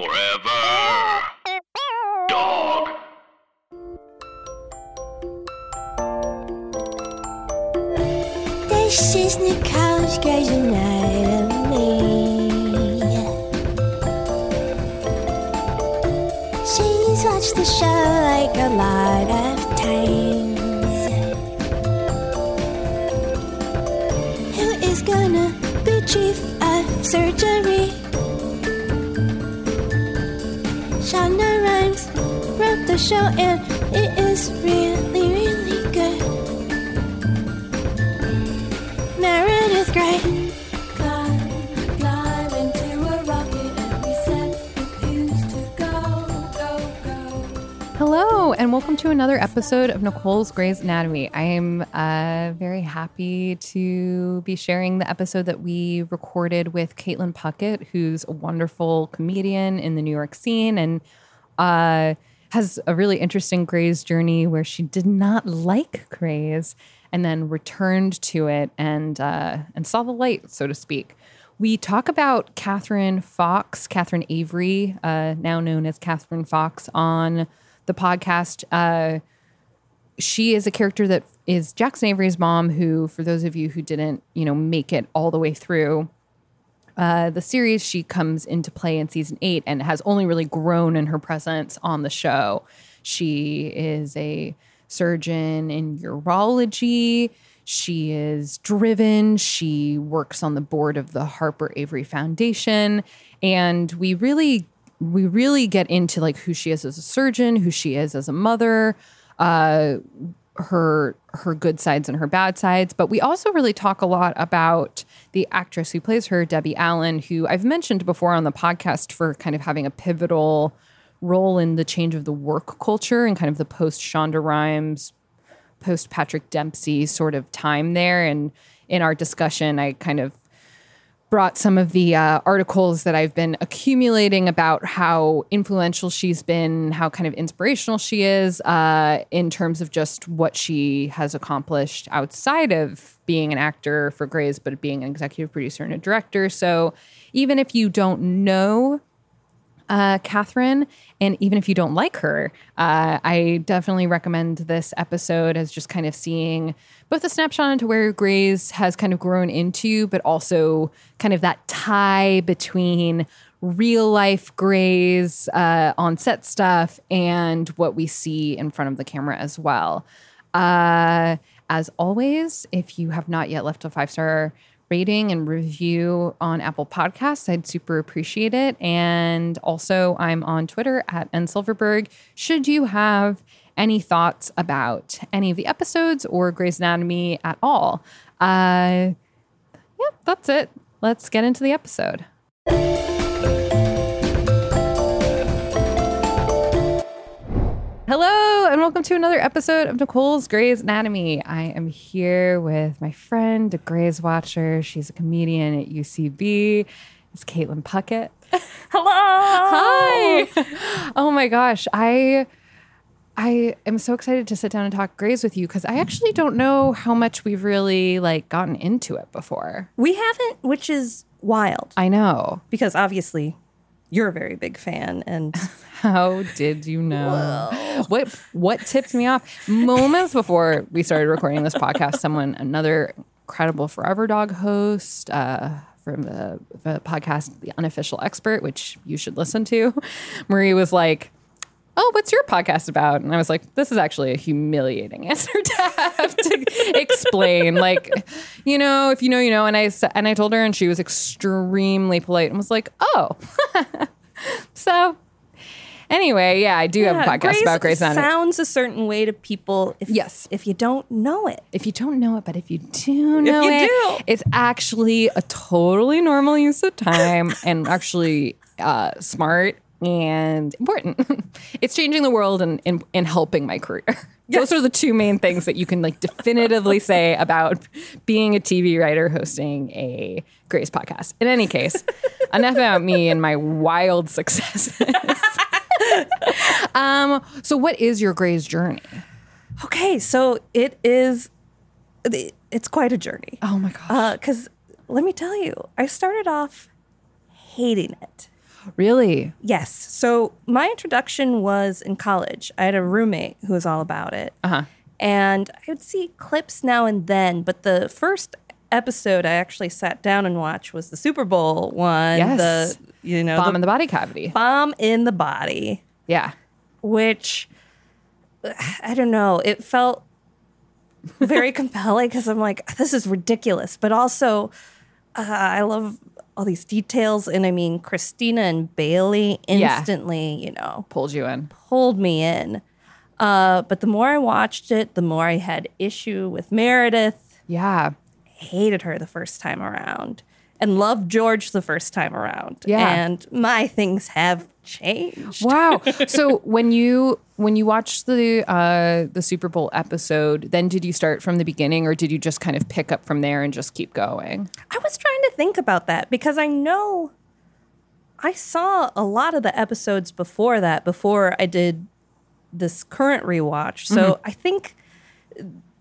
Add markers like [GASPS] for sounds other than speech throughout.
Forever. Dog. This is Nicole's Grey's Anatomy. She's watched the show like a lot of times. Who is gonna be chief of surgery? Show and it is really, really good. Meredith Grey. Climb, climb into a rocket and we set the fuse to go, go, go. Hello, and welcome to another episode of Nicole's Grey's Anatomy. I am uh, very happy to be sharing the episode that we recorded with Caitlin Puckett, who's a wonderful comedian in the New York scene and uh, has a really interesting Grey's journey where she did not like Grey's and then returned to it and uh, and saw the light, so to speak. We talk about Catherine Fox, Catherine Avery, uh, now known as Catherine Fox, on the podcast. Uh, she is a character that is Jackson Avery's mom, who, for those of you who didn't, you know, make it all the way through uh, the series, she comes into play in season eight and has only really grown in her presence on the show. She is a surgeon in urology. She is driven. She works on the board of the Harper Avery Foundation. And we really, we really get into like who she is as a surgeon, who she is as a mother, uh, her her good sides and her bad sides but we also really talk a lot about the actress who plays her debbie allen who i've mentioned before on the podcast for kind of having a pivotal role in the change of the work culture and kind of the post shonda rhimes post patrick dempsey sort of time there. And in our discussion i kind of brought some of the uh, articles that I've been accumulating about how influential she's been, how kind of inspirational she is uh, in terms of just what she has accomplished outside of being an actor for Grey's, but being an executive producer and a director. So even if you don't know uh, Catherine, and even if you don't like her, uh, I definitely recommend this episode as just kind of seeing both a snapshot into where Grey's has kind of grown into, but also kind of that tie between real life Grey's uh, on set stuff and what we see in front of the camera as well. Uh, as always, if you have not yet left a five star rating and review on Apple Podcasts, I'd super appreciate it. And also, I'm on Twitter at N Silverberg. Should you have any thoughts about any of the episodes or Grey's Anatomy at all? Uh, yeah, that's it. Let's get into the episode. Hello, and welcome to another episode of Nicole's Grey's Anatomy. I am here with my friend, a Grey's Watcher. She's a comedian at UCB. It's Caitlin Puckett. [LAUGHS] Hello. Hi. Oh my gosh, I I am so excited to sit down and talk Grey's with you because I actually don't know how much we've really like gotten into it before. We haven't, which is wild I know. because obviously you're a very big fan and [LAUGHS] How did you know? What what tipped me off? Moments before we started recording this podcast, someone, another incredible Forever Dog host uh, from the, the podcast, The Unofficial Expert, which you should listen to, Marie was like, Oh, what's your podcast about? And I was like, this is actually a humiliating [LAUGHS] answer to have to explain. Like, you know, if you know, you know. And I and I told her, and she was extremely polite and was like, oh. [LAUGHS] so anyway, yeah, I do have a podcast Grey's about Grey's Anatomy. sounds a certain way to people if Yes. if you don't know it. if you don't know it, but if you do know you it, do. it's actually a totally normal use of time and actually uh, smart and important. [LAUGHS] it's changing the world and, and, and helping my career. [LAUGHS] Those are the two main things that you can like definitively [LAUGHS] say about being a TV writer hosting a Grey's podcast. In any case, enough about me and my wild successes. um, so what is your Grey's journey? Okay, so it is it's quite a journey. Oh my gosh. Because let me tell you, I started off hating it. Really? Yes. So my introduction was in college. I had a roommate who was all about it. Uh-huh. And I would see clips now and then, but the first episode I actually sat down and watched was the Super Bowl one. Yes. The you know Bomb the in the body cavity. bomb in the body, Yeah. which I don't know. It felt very [LAUGHS] compelling because I'm like, this is ridiculous, but also uh, I love all these details. And I mean, Christina and Bailey Yeah. instantly, you know, Pulled you in. pulled me in. Uh, but the more I watched it, the more I had issue with Meredith. Yeah. Hated her the first time around, and loved George the first time around. Yeah. and my things have changed. Wow. [LAUGHS] so when you when you watched the uh the Super Bowl episode, then did you start from the beginning or did you just kind of pick up from there and just keep going? I was trying to think about that because I know I saw a lot of the episodes before that, before I did this current rewatch. So Mm-hmm. I think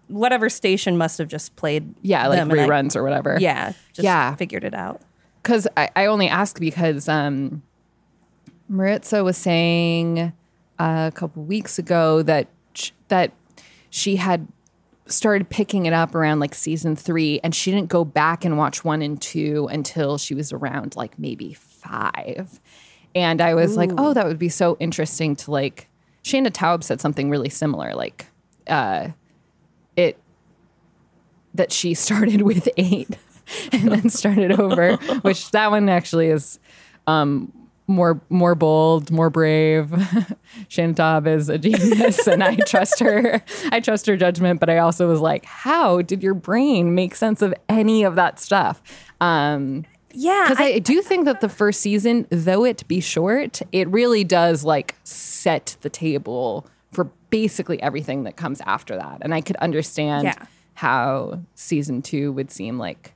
whatever station must have just played. Yeah, like and I- reruns or whatever. yeah, just Yeah. figured it out. because I, I only ask because um, Maritza was saying uh, a couple weeks ago that sh- that she had started picking it up around like season three, and she didn't go back and watch one and two until she was around like maybe five. And I was like, oh, that would be so interesting to like. Shayna Taub said something really similar, like uh, it that she [LAUGHS] started with eight [LAUGHS] and then started over, [LAUGHS] which that one actually is um, more more bold, more brave. [LAUGHS] Shayna Taub is a genius, and I trust her. I trust her judgment, but I also was like, how did your brain make sense of any of that stuff? Um, Yeah, because I, do think that the first season, though it be short, it really does like set the table for basically everything that comes after that. And I could understand Yeah. how season two would seem like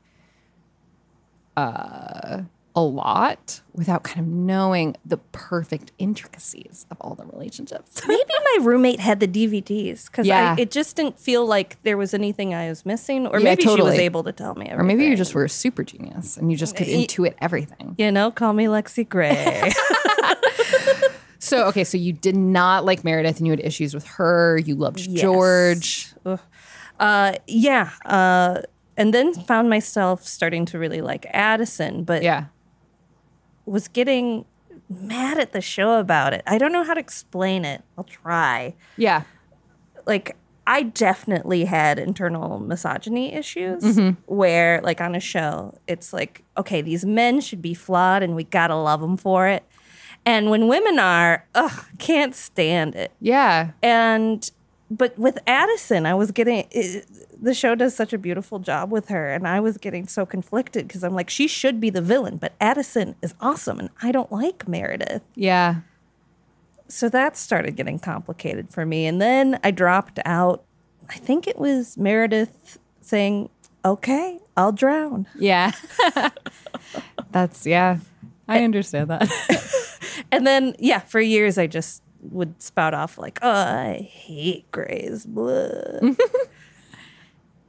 uh, a lot without kind of knowing the perfect intricacies of all the relationships. [LAUGHS] maybe my roommate had the DVDs because Yeah. it just didn't feel like there was anything I was missing, or Yeah, maybe she was able to tell me. Everything. or maybe you just were a super genius and you just could intuit everything. you know, call me Lexie Grey. [LAUGHS] So, okay, so you did not like Meredith and you had issues with her. You loved Yes. George. uh, yeah, uh, and then found myself starting to really like Addison, but Yeah. Was getting mad at the show about it. I don't know how to explain it. I'll try. Yeah. like I definitely had internal misogyny issues Mm-hmm. where like on a show it's like okay these men should be flawed and we got to love them for it. And when women are, ugh, can't stand it. Yeah. And but with Addison, I was getting it, the show does such a beautiful job with her, and I was getting so conflicted because I'm like, she should be the villain, but Addison is awesome, and I don't like Meredith Yeah. so that started getting complicated for me. And then I dropped out. I think it was Meredith saying, okay, I'll drown. Yeah. [LAUGHS] That's, yeah. I understand that. [LAUGHS] [LAUGHS] And then, yeah, for years I just would spout off like, oh, I hate Grey's." blood.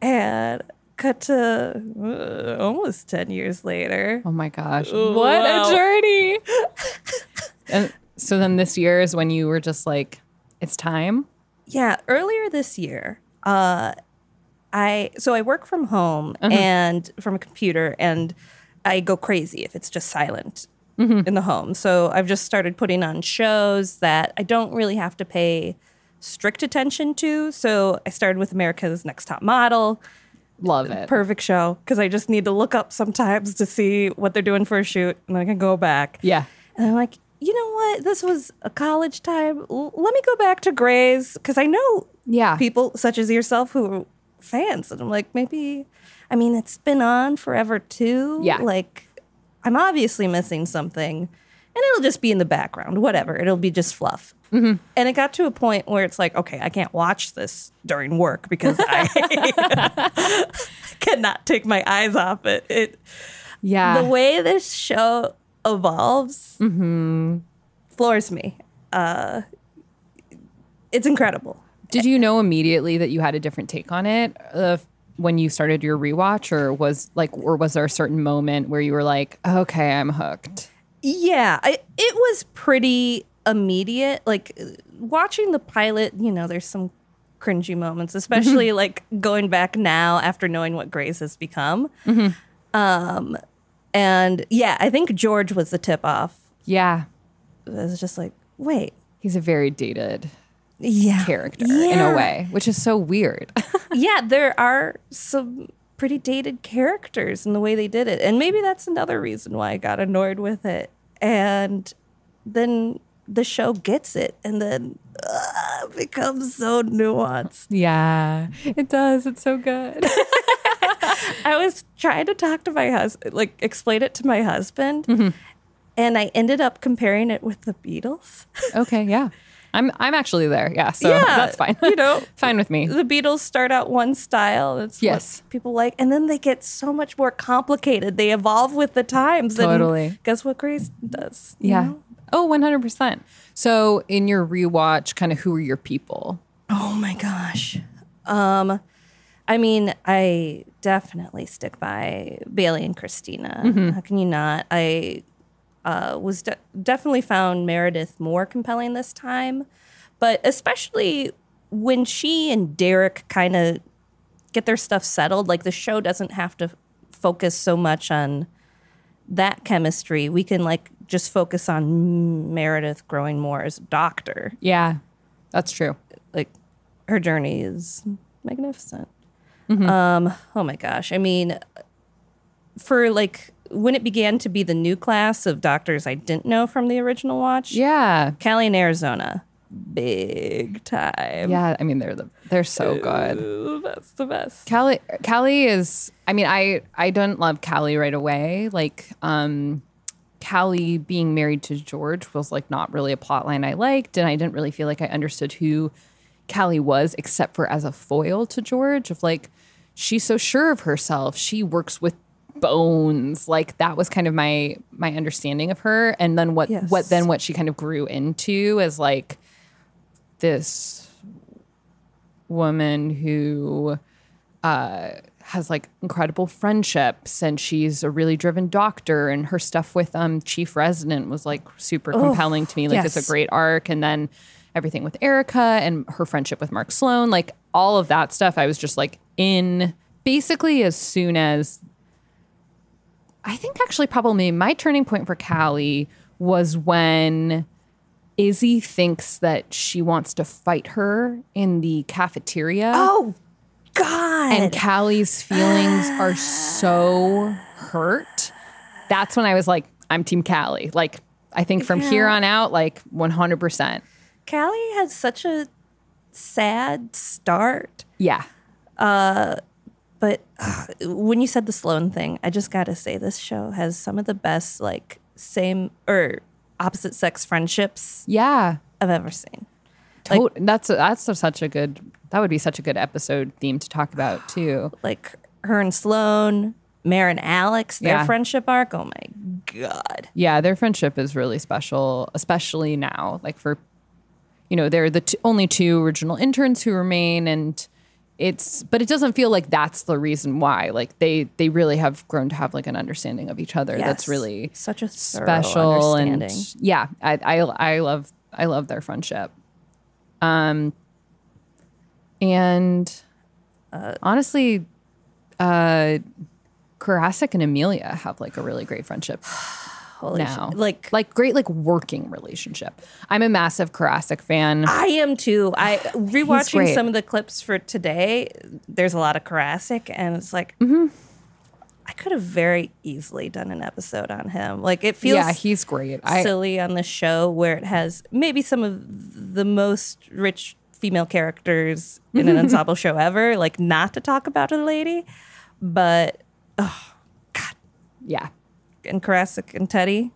And cut to uh, almost 10 years later. Oh my gosh. What wow. a journey. [LAUGHS] and so then this year is when you were just like, it's time. Yeah, earlier this year, uh, I so I work from home Uh-huh. and from a computer, and I go crazy if it's just silent Mm-hmm. in the home. So I've just started putting on shows that I don't really have to pay strict attention to. So I started with America's Next Top Model, Love it. perfect show because I just need to look up sometimes to see what they're doing for a shoot, and then I can go back. yeah. And I'm like, you know what? This was a college time. L- let me go back to Grey's because I know Yeah. people such as yourself who are fans. And I'm like, maybe, I mean, it's been on forever too. Yeah. Like, I'm obviously missing something. And it'll just be in the background, whatever. It'll be just fluff. Mm-hmm. And it got to a point where it's like, okay, I can't watch this during work because I [LAUGHS] cannot take my eyes off it. It Yeah. the way this show evolves Mm-hmm. floors me. Uh, it's incredible. Did you know immediately that you had a different take on it uh, when you started your rewatch, or was like, or was there a certain moment where you were like, okay, I'm hooked? Yeah, I, it was pretty immediate. Like watching the pilot, you know, there's some cringy moments, especially like going back now after knowing what Grey's has become. Um, and yeah, I think George was the tip off. Yeah. It was just like, wait, He's a very dated yeah, character in a way, which is so weird. [LAUGHS] yeah, there are some pretty dated characters in the way they did it. And maybe that's another reason why I got annoyed with it. And then the show gets it and then uh, becomes so nuanced. yeah, it does. It's so good. [LAUGHS] [LAUGHS] I was trying to talk to my husband, like explain it to my husband. And I ended up comparing it with the Beatles. okay, yeah. I'm I'm actually there. Yeah, so Yeah, that's fine. you know, [LAUGHS] fine with me. the Beatles start out one style. That's Yes. what people like, and then they get so much more complicated. They evolve with the times. and Totally. guess what Grey's does? Yeah. know? Oh, 100%. So, in your rewatch, kind of who are your people? Oh my gosh. Um, I mean, I definitely stick by Bailey and Cristina. Mm-hmm. How can you not? I uh, was de- definitely found Meredith more compelling this time, but especially when she and Derek kind of get their stuff settled. Like the show doesn't have to focus so much on that chemistry. We can like just focus on Meredith growing more as a doctor Yeah, that's true. like her journey is magnificent. Um, oh my gosh. I mean, for like when it began to be the new class of doctors I didn't know from the original watch, Yeah. Callie and Arizona, big time. Yeah, I mean they're the they're so good. Ooh, that's the best. Callie Callie is I mean I I don't love Callie right away. Like um Callie being married to George was like not really a plot line I liked and I didn't really feel like I understood who Callie was except for as a foil to George of like she's so sure of herself. She works with bones. Like that was kind of my my understanding of her and then what Yes. what then what she kind of grew into as like this woman who uh, has like incredible friendships and she's a really driven doctor and her stuff with um chief resident was like super compelling to me like it's a great arc and then everything with erica and her friendship with mark sloan like all of that stuff i was just like in basically as soon as i think actually probably my turning point for callie was when izzie thinks that she wants to fight her in the cafeteria Oh God. and Callie's feelings are [SIGHS] so hurt. That's when I was like, I'm Team Callie. Like, I think from here on out, like 100%. Callie had such a sad start. Yeah. Uh, But uh, when you said the Sloan thing, I just got to say this show has some of the best like same or opposite sex friendships Yeah. I've ever seen. To- that's that's a, such a good that would be such a good episode theme to talk about [SIGHS] too. Like her and Sloan, Mare and Alex, their Yeah. friendship arc. Oh my god. Yeah, their friendship is really special, especially now. Like for, you know, they're the t- only two original interns who remain, and it's. But it doesn't feel like that's the reason why. Like they they really have grown to have like an understanding of each other. That's really such a special and yeah, I, I I love I love their friendship. Um, and honestly, uh, Koracick and Amelia have like a really great friendship [SIGHS] [SIGHS] Holy now. shit. Like like great like working relationship. I'm a massive Koracick fan. I am too. I [SIGHS] rewatching some of the clips for today. There's a lot of Koracick, and it's like Mm-hmm. I could have very easily done an episode on him. Like it feels yeah, he's great. I silly on the show where it has maybe some of the most rich female characters in an ensemble show ever. Like not to talk about a lady, but oh god, yeah, and Koracick and Teddy,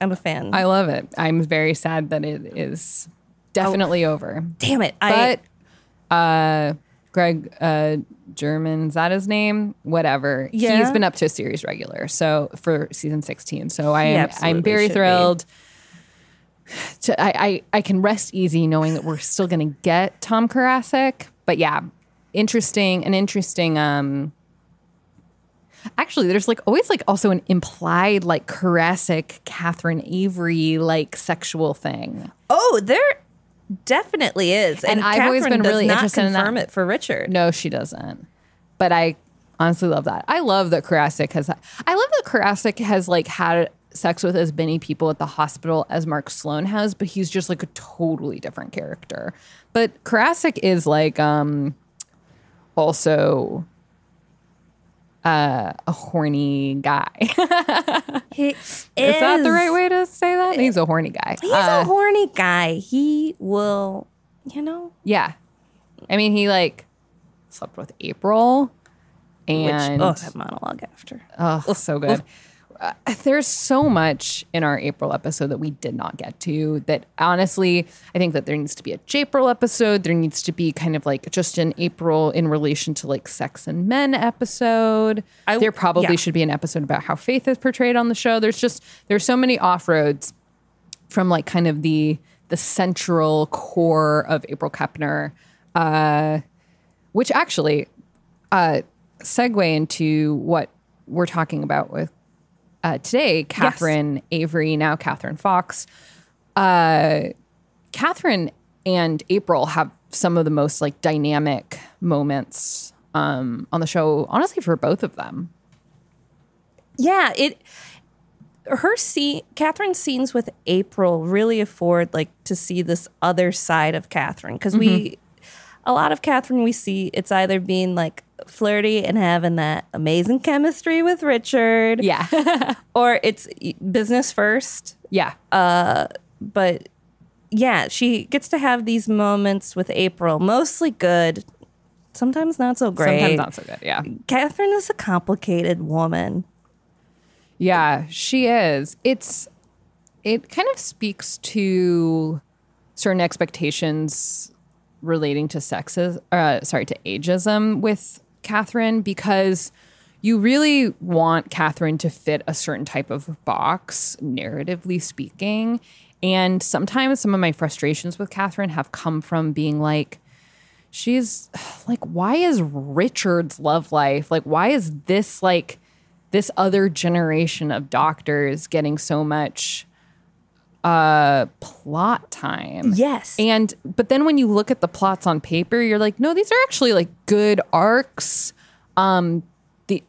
I'm a fan. I love it. I'm very sad that it is definitely over. Damn it! I But uh Greg uh Germann, is that his name? Whatever. Yeah. He's been up to a series regular. So for season 16. So I am, I'm very be. thrilled. To, I, I I can rest easy knowing that we're still gonna get Tom Koracick. But yeah, interesting an interesting um Actually, there's like always like also an implied like Koracick, Catherine Avery like sexual thing. Oh, there definitely is, And I've always Catherine been does really not interested in that. it for Richard. No, she doesn't. But I honestly love that. I love that Koracick has. I love that Koracick has like had sex with as many people at the hospital as Mark Sloan has, but he's just like a totally different character. But Koracick is like um also uh, a horny guy. He [LAUGHS] Is that the right way to say that? He's a horny guy. He's Uh, a horny guy. He will, you know, yeah. I mean, he like slept with April which and oh, that monologue after. Oh, so good. Uh, there's so much in our April episode that we did not get to. That honestly, I think that there needs to be a April episode. There needs to be kind of like just an April in relation to like sex and men episode. I- there probably yeah. should be an episode about how faith is portrayed on the show. There's just there's so many off roads from like kind of the the central core of April Kepner, uh, which actually uh, segue into what we're talking about with uh, today, Catherine Avery, now Catherine Fox. Uh, Catherine and April have some of the most like dynamic moments um, on the show, honestly, for both of them. Yeah, it. Her scene, Catherine's scenes with April really afford like to see this other side of Catherine because we, a lot of Catherine we see it's either being like flirty and having that amazing chemistry with Richard, Yeah. [LAUGHS] or it's business first. yeah. Uh, but yeah, she gets to have these moments with April, mostly good, sometimes not so great. Sometimes not so good. Yeah. Catherine is a complicated woman. Yeah, she is. It's it kind of speaks to certain expectations relating to sexism, uh, sorry, to ageism with Catherine because you really want Catherine to fit a certain type of box, narratively speaking. And sometimes some of my frustrations with Catherine have come from being like, she's [SIGHS] like, why is Richard's love life like, why is this like this other generation of doctors getting so much uh plot time? Yes. And but then when you look at the plots on paper, you're like, no, these are actually like good arcs. Um the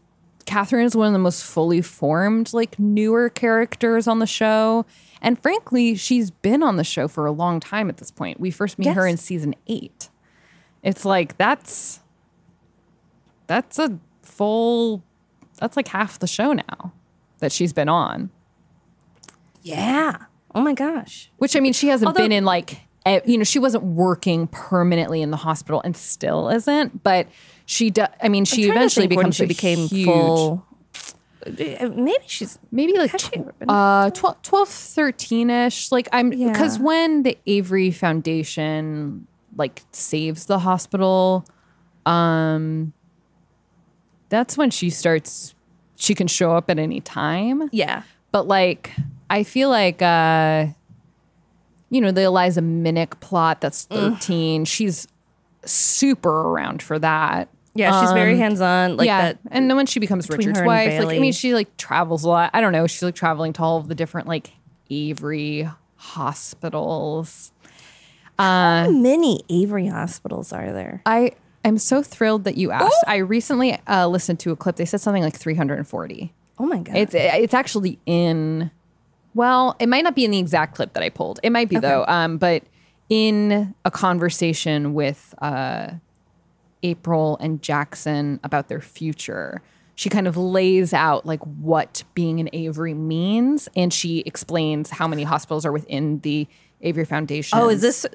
Catherine is one of the most fully formed, like newer characters on the show. And frankly, she's been on the show for a long time at this point. We first meet her in season eight. It's like that's that's a full that's like half the show now that she's been on. Yeah. Oh my gosh. Which I mean, she hasn't Although- been in like, you know, she wasn't working permanently in the hospital and still isn't. But she, do, I mean, she I'm trying to eventually becomes she became huge, full. Uh, Maybe she's maybe like tw- uh, 12, 12, 13 ish. Like I'm because Yeah. when the Avery Foundation like saves the hospital, um, that's when she starts. She can show up at any time. yeah. but like I feel like uh you know the Eliza Minnick plot that's 13 she's super around for that Yeah, she's very hands on. Like yeah that. and then when she becomes Richard's wife like I mean she like travels a lot I don't know she's like traveling to all of the different like Avery hospitals How many Avery hospitals are there? I am so thrilled that you asked I recently uh listened to a clip they said something like 340 Oh my god. It's it's actually in. Well, it might not be in the exact clip that I pulled. It might be though. Um, but in a conversation with uh, April and Jackson about their future, she kind of lays out like what being an Avery means, and she explains how many hospitals are within the Avery Foundation. oh, is this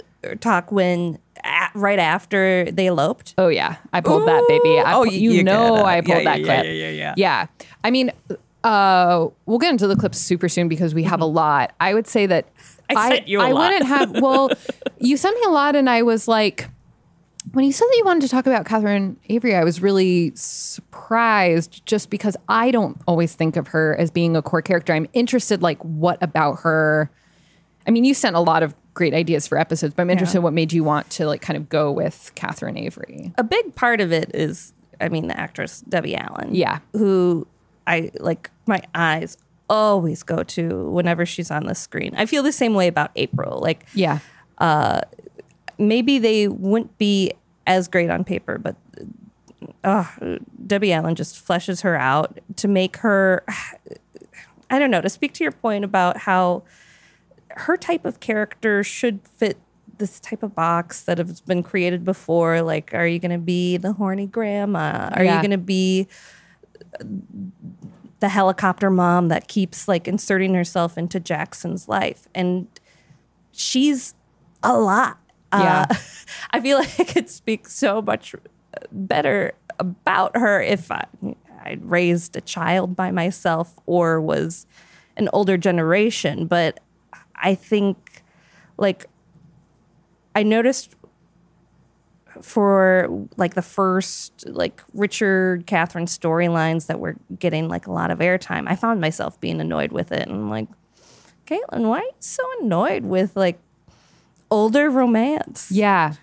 talk when a right after they eloped? Oh yeah, I pulled that baby. I, Oh, you- you, know I yeah, pulled that yeah, clip. yeah, yeah, yeah. Yeah, I mean, uh, we'll get into the clips super soon because we have a lot. I would say that I sent you a I lot. wouldn't have. [LAUGHS] Well, you sent me a lot, and I was like, when you said that you wanted to talk about Catherine Avery, I was really surprised just because I don't always think of her as being a core character. I'm interested, like, what about her? I mean, you sent a lot of great ideas for episodes, but I'm interested in what made you want to like kind of go with Catherine Avery. A big part of it is, I mean, the actress Debbie Allen. Yeah. Who I like my eyes always go to whenever she's on the screen. I feel the same way about April. Like Yeah. maybe they wouldn't be as great on paper, but uh, Debbie Allen just fleshes her out to make her. [SIGHS] I don't know. To speak to your point about how her type of character should fit this type of box that has been created before. Like, are you going to be the horny grandma? Are Yeah. you going to be the helicopter mom that keeps like inserting herself into Jackson's life? And she's a lot. Yeah. Uh, [LAUGHS] I feel like I could speak so much better about her if I, I raised a child by myself or was an older generation. But I think, like, I noticed for like the first like Richard Catherine storylines that were getting like a lot of airtime, I found myself being annoyed with it. And I'm like, Caitlin, why are you so annoyed with like older romance? Yeah.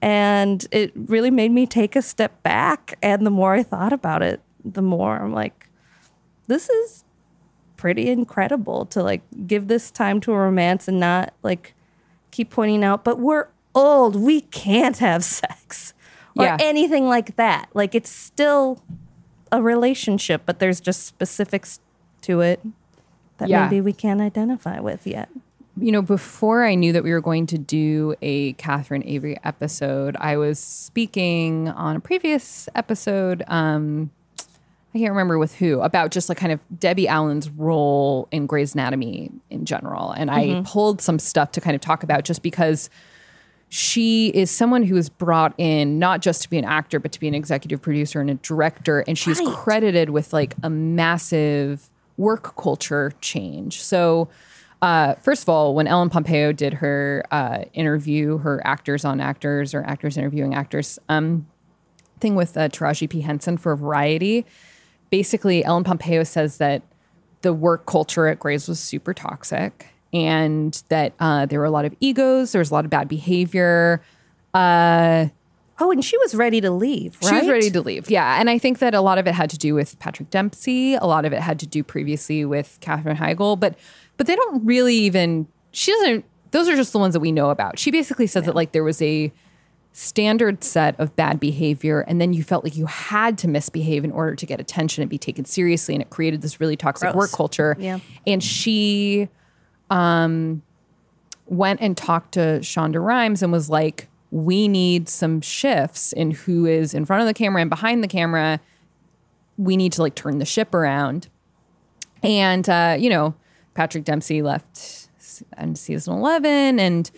And it really made me take a step back. And the more I thought about it, the more I'm like, this is pretty incredible to like give this time to a romance and not like keep pointing out, but we're old. We can't have sex or Yeah. anything like that. Like it's still a relationship, but there's just specifics to it that Yeah. maybe we can't identify with yet. You know, before I knew that we were going to do a Catherine Avery episode, I was speaking on a previous episode. Um, I can't remember with who about just like kind of Debbie Allen's role in Grey's Anatomy in general, and I pulled some stuff to kind of talk about just because she is someone who is brought in not just to be an actor, but to be an executive producer and a director, and she's Right. credited with like a massive work culture change. So. Uh, first of all, when Ellen Pompeo did her uh, interview, her actors on actors or actors interviewing actors um, thing with uh, Taraji P. Henson for Variety, basically Ellen Pompeo says that the work culture at Grey's was super toxic and that uh, there were a lot of egos, there was a lot of bad behavior. Uh, Oh, and she was ready to leave, right? she was ready to leave. Yeah. And I think that a lot of it had to do with Patrick Dempsey. A lot of it had to do previously with Katherine Heigl. But but they don't really even she doesn't those are just the ones that we know about. She basically says that like there was a standard set of bad behavior and then you felt like you had to misbehave in order to get attention and be taken seriously and it created this really toxic Gross. work culture Yeah. and she um went and talked to shonda rhimes and was like we need some shifts in who is in front of the camera and behind the camera. We need to like turn the ship around. And uh you know patrick dempsey left in season 11 and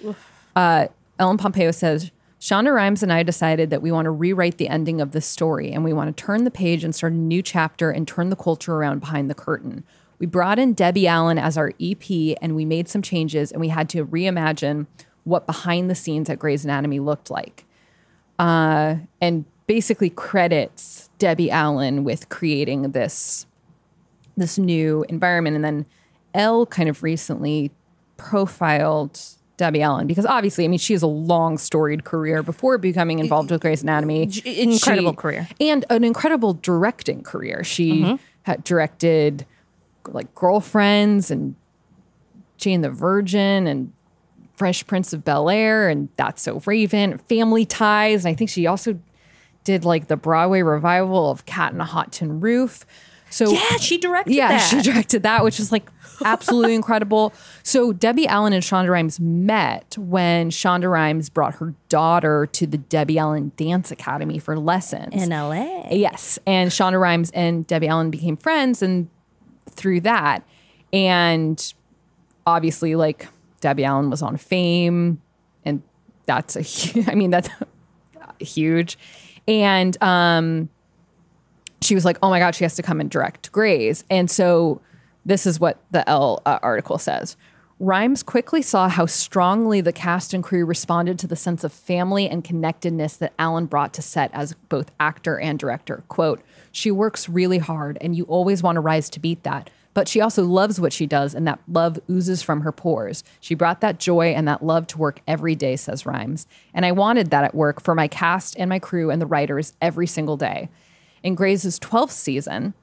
uh, Ellen Pompeo says, Shonda Rhimes and I decided that we want to rewrite the ending of this story and we want to turn the page and start a new chapter and turn the culture around behind the curtain. We brought in Debbie Allen as our EP and we made some changes and we had to reimagine what behind the scenes at Grey's Anatomy looked like. Uh, and basically credits Debbie Allen with creating this this new environment. And then Elle kind of recently profiled Debbie Allen because obviously, I mean, she has a long storied career before becoming involved with Grey's Anatomy. Incredible She- career. and an incredible directing career. She had directed like Girlfriends and Jane the Virgin and Fresh Prince of Bel Air and That's So Raven, Family Ties, and I think she also did like the Broadway revival of Cat in a Hot Tin Roof. So Yeah, she directed yeah, that. she directed that, which is like absolutely [LAUGHS] incredible. So Debbie Allen and Shonda Rhimes met when Shonda Rhimes brought her daughter to the Debbie Allen Dance Academy for lessons. in LA. Yes. And Shonda Rhimes and Debbie Allen became friends and through that. And obviously, like Debbie Allen was on fame, and that's a [LAUGHS] I mean, that's [LAUGHS] huge. And um she was like, "Oh my god, she has to come and direct Grey's." And so this is what the Elle uh, article says. Rhimes quickly saw how strongly the cast and crew responded to the sense of family and connectedness that Allen brought to set as both actor and director. Quote, she works really hard and you always want to rise to beat that. But she also loves what she does and that love oozes from her pores. She brought that joy and that love to work every day, says Rhimes. And I wanted that at work for my cast and my crew and the writers every single day. In Grey's 12th season,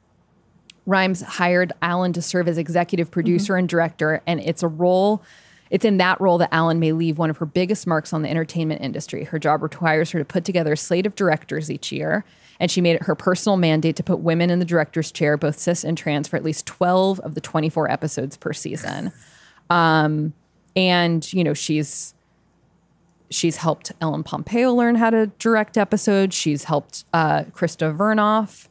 Rhimes hired Allen to serve as executive mm-hmm. producer and director, and it's a role. It's in that role that Allen may leave one of her biggest marks on the entertainment industry. Her job requires her to put together a slate of directors each year, and she made it her personal mandate to put women in the director's chair, both cis and trans, for at least 12 of the 24 episodes per season. Um, and, you know, she's she's helped Ellen Pompeo learn how to direct episodes. She's helped uh, Krista Vernoff.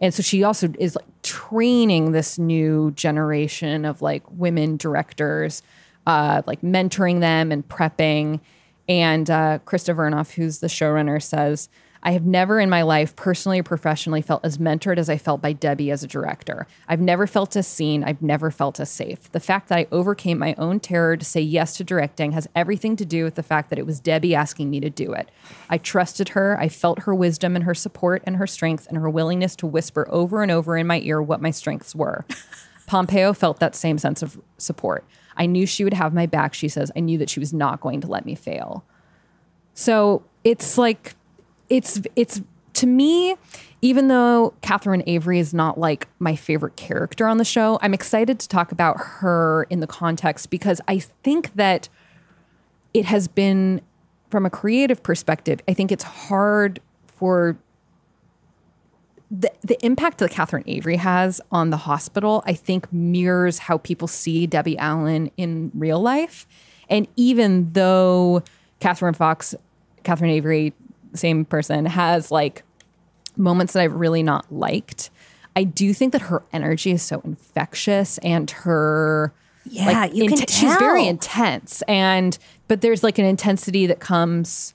And so she also is like training this new generation of like women directors, uh, like mentoring them and prepping. And uh, Krista Vernoff, who's the showrunner, says, I have never in my life, personally or professionally, felt as mentored as I felt by Debbie as a director. I've never felt as seen. I've never felt as safe. The fact that I overcame my own terror to say yes to directing has everything to do with the fact that it was Debbie asking me to do it. I trusted her. I felt her wisdom and her support and her strength and her willingness to whisper over and over in my ear what my strengths were. [LAUGHS] Pompeo felt that same sense of support. I knew she would have my back, she says. I knew that she was not going to let me fail. So it's like, it's, it's to me, even though Catherine Avery is not like my favorite character on the show, I'm excited to talk about her in the context because I think that it has been, from a creative perspective, I think it's hard for the, the impact that Catherine Avery has on the hospital, I think mirrors how people see Debbie Allen in real life. And even though Catherine Fox, Catherine Avery, same person, has like moments that I've really not liked, I do think that her energy is so infectious and her Yeah, you can she's very intense and but there's like an intensity that comes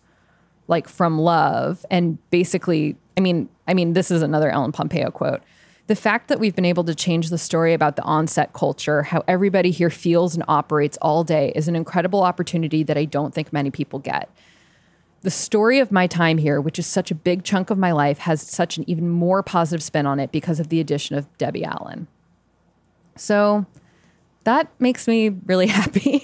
like from love and basically i mean i mean this is another ellen pompeo quote. The fact that we've been able to change the story about the onset culture how everybody here feels and operates all day is an incredible opportunity that i don't think many people get the story of my time here which is such a big chunk of my life has such an even more positive spin on it because of the addition of debbie allen so that makes me really [LAUGHS] happy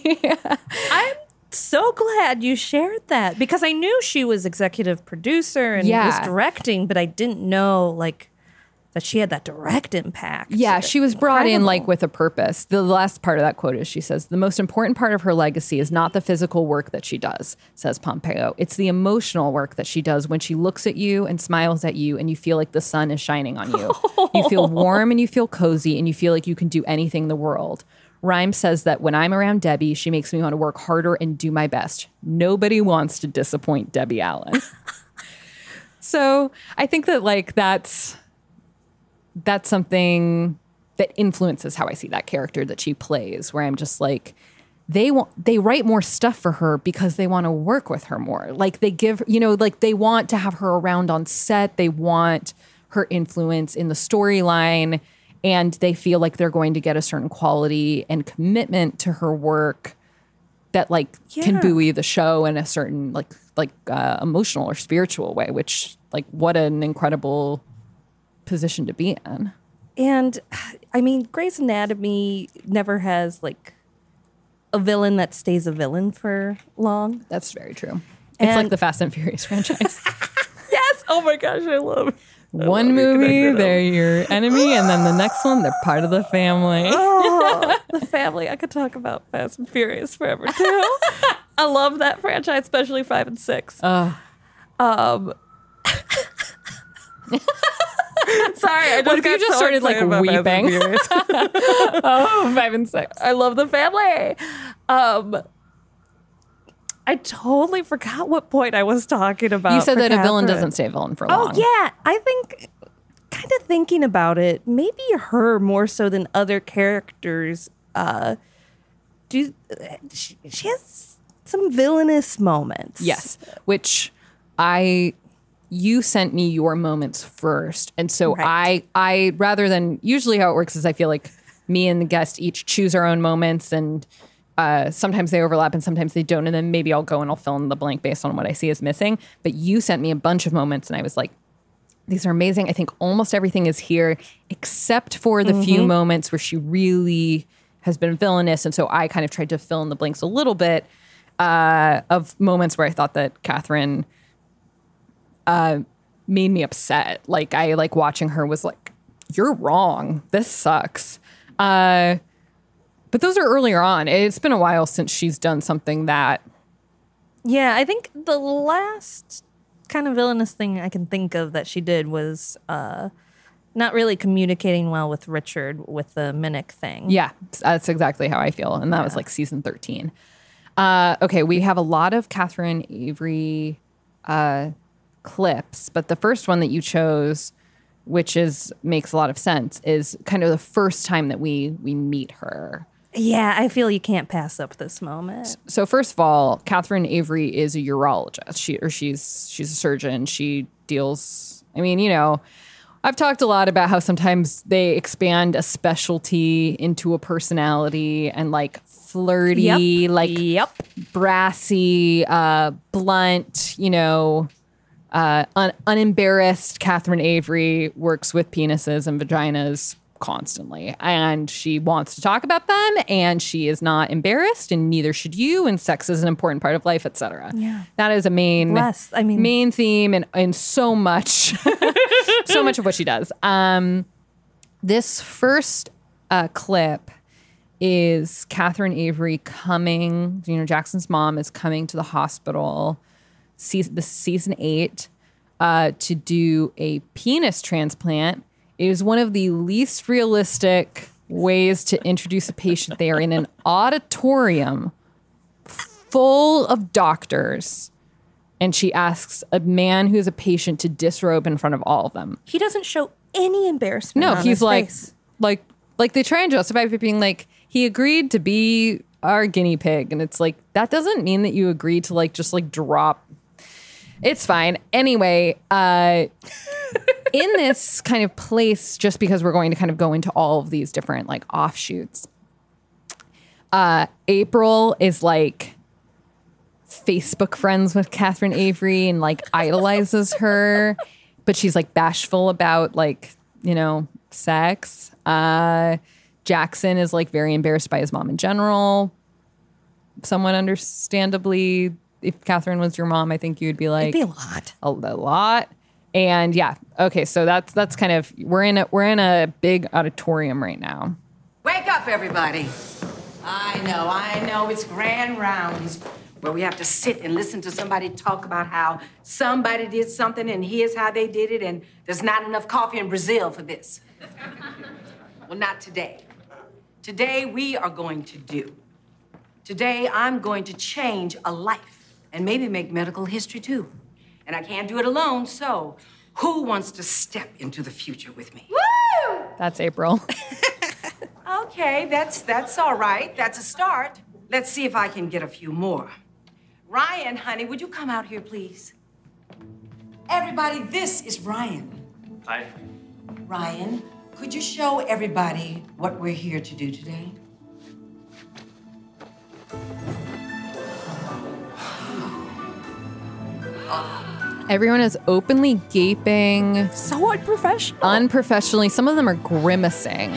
I'm so glad you shared that because I knew she was executive producer and Yeah. was directing, but I didn't know like that she had that direct impact. Yeah, she was brought in like with a purpose. The last part of that quote is she says, The most important part of her legacy is not the physical work that she does, says Pompeo. It's the emotional work that she does when she looks at you and smiles at you and you feel like the sun is shining on you. you feel [LAUGHS] warm and you feel cozy and you feel like you can do anything in the world. Rhimes says that when I'm around Debbie, she makes me want to work harder and do my best. Nobody wants to disappoint Debbie Allen. [LAUGHS] so I think that like that's that's something that influences how I see that character that she plays, where I'm just like, they want they write more stuff for her because they want to work with her more. Like they give, you know, like they want to have her around on set. They want her influence in the storyline, and they feel like they're going to get a certain quality and commitment to her work that like can buoy the show in a certain like like uh, emotional or spiritual way. Which like what an incredible position to be in. And I mean, Grey's Anatomy never has like a villain that stays a villain for long. That's very true. It's like the Fast and Furious franchise. [LAUGHS] Yes. Oh my gosh, I love. One movie, they're your enemy, and then the next one, they're part of the family. Oh, [LAUGHS] the family. I could talk about Fast and Furious forever too. I love that franchise, especially five and six. Um. [LAUGHS] [LAUGHS] Sorry, I just What if you got just so started, like, weeping? [LAUGHS] Oh, five and six. I love the family. Um, I totally forgot what point I was talking about. You said that a villain doesn't stay a villain for long. Oh yeah, I think kind of thinking about it, maybe her more so than other characters. Uh, do she, she has some villainous moments? Yes, which I you sent me your moments first, and so Right. I I rather than usually how it works is I feel like me and the guest each choose our own moments, and uh, sometimes they overlap and sometimes they don't, and then maybe I'll go and I'll fill in the blank based on what I see is missing. But you sent me a bunch of moments, and I was like. These are amazing. I think almost everything is here except for the few moments where she really has been villainous. And so I kind of tried to fill in the blanks a little bit uh, of moments where I thought that Catherine uh, made me upset. Like I like watching her was like you're wrong. This sucks. Uh, but those are earlier on. It's been a while since she's done something that Yeah, I think the last kind of villainous thing I can think of that she did was uh, not really communicating well with Richard with the Minnick thing. Yeah, that's exactly how I feel. And that was like season 13. Uh, okay, we have a lot of Catherine Avery uh, clips, but the first one that you chose, which is makes a lot of sense, is kind of the first time that we we meet her. Yeah, I feel you can't pass up this moment. So first of all, Catherine Avery is a urologist. She or she's she's a surgeon. She deals. I mean, you know, I've talked a lot about how sometimes they expand a specialty into a personality and like flirty, Yep. like Yep. brassy, uh, blunt. You know, uh, un- unembarrassed. Catherine Avery works with penises and vaginas constantly, and she wants to talk about them, and she is not embarrassed, and neither should you. And sex is an important part of life, etc. Yeah. that is a main. I mean- main theme, and in so much, [LAUGHS] so much of what she does. Um, this first uh, clip is Catherine Avery coming. You know, Jackson's mom is coming to the hospital. Season, is season eight uh, to do a penis transplant. It is one of the least realistic ways to introduce a patient. They are in an auditorium full of doctors, and she asks a man who's a patient to disrobe in front of all of them. He doesn't show any embarrassment. No, he's like, face. like, like they try and justify it being like he agreed to be our guinea pig, and it's like that doesn't mean that you agreed to like just like drop. It's fine. Anyway, uh, in [LAUGHS] this kind of place, just because we're going to kind of go into all of these different like offshoots. Uh, April is like Facebook friends with Catherine Avery and like [LAUGHS] idolizes her, but she's like bashful about like, you know, sex. Uh, Jackson is like very embarrassed by his mom in general. Somewhat understandably, if Catherine was your mom, I think you'd be like It'd be a lot. a, a lot. And yeah, okay, so that's that's kind of we're in a we're in a big auditorium right now. Wake up, everybody. I know, I know, it's grand rounds where we have to sit and listen to somebody talk about how somebody did something and here's how they did it, and there's not enough coffee in Brazil for this. [LAUGHS] well, not today. Today, we are going to do. Today, I'm going to change a life and maybe make medical history too. And I can't do it alone, so who wants to step into the future with me? Woo! That's April. [LAUGHS] Okay, that's that's all right. That's a start. Let's see if I can get a few more. Ryan, honey, would you come out here, please? Everybody, this is Ryan. Hi. Ryan, could you show everybody what we're here to do today? Everyone is openly gaping, So unprofessional. unprofessionally. Some of them are grimacing.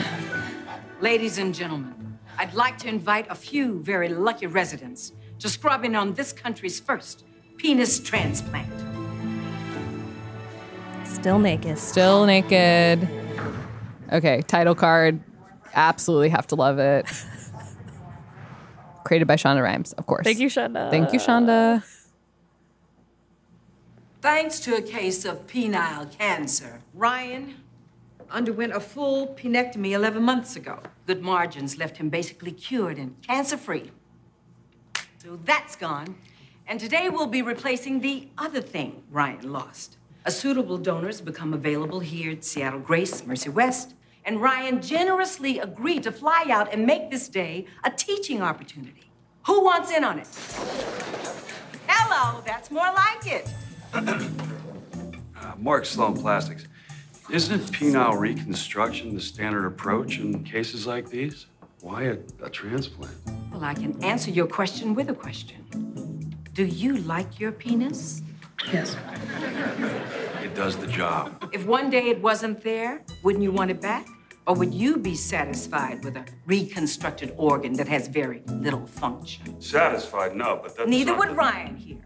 Ladies and gentlemen, I'd like to invite a few very lucky residents to scrub in on this country's first penis transplant. Still naked. Still naked. Okay, title card. Absolutely have to love it. [LAUGHS] Created by Shonda Rhimes, of course. Thank you, Shonda. Thank you, Shonda. Thanks to a case of penile cancer, Ryan underwent a full penectomy 11 months ago. Good margins left him basically cured and cancer free. So that's gone. And today we'll be replacing the other thing Ryan lost. A suitable donor has become available here at Seattle Grace, Mercy West, and Ryan generously agreed to fly out and make this day a teaching opportunity. Who wants in on it? Hello, that's more like it. Uh, Mark Sloan Plastics. Isn't penile reconstruction the standard approach in cases like these? Why a, a transplant? Well, I can answer your question with a question. Do you like your penis? Yes. It does the job. If one day it wasn't there, wouldn't you want it back? Or would you be satisfied with a reconstructed organ that has very little function? Satisfied? No, but that's Neither not would the- Ryan here.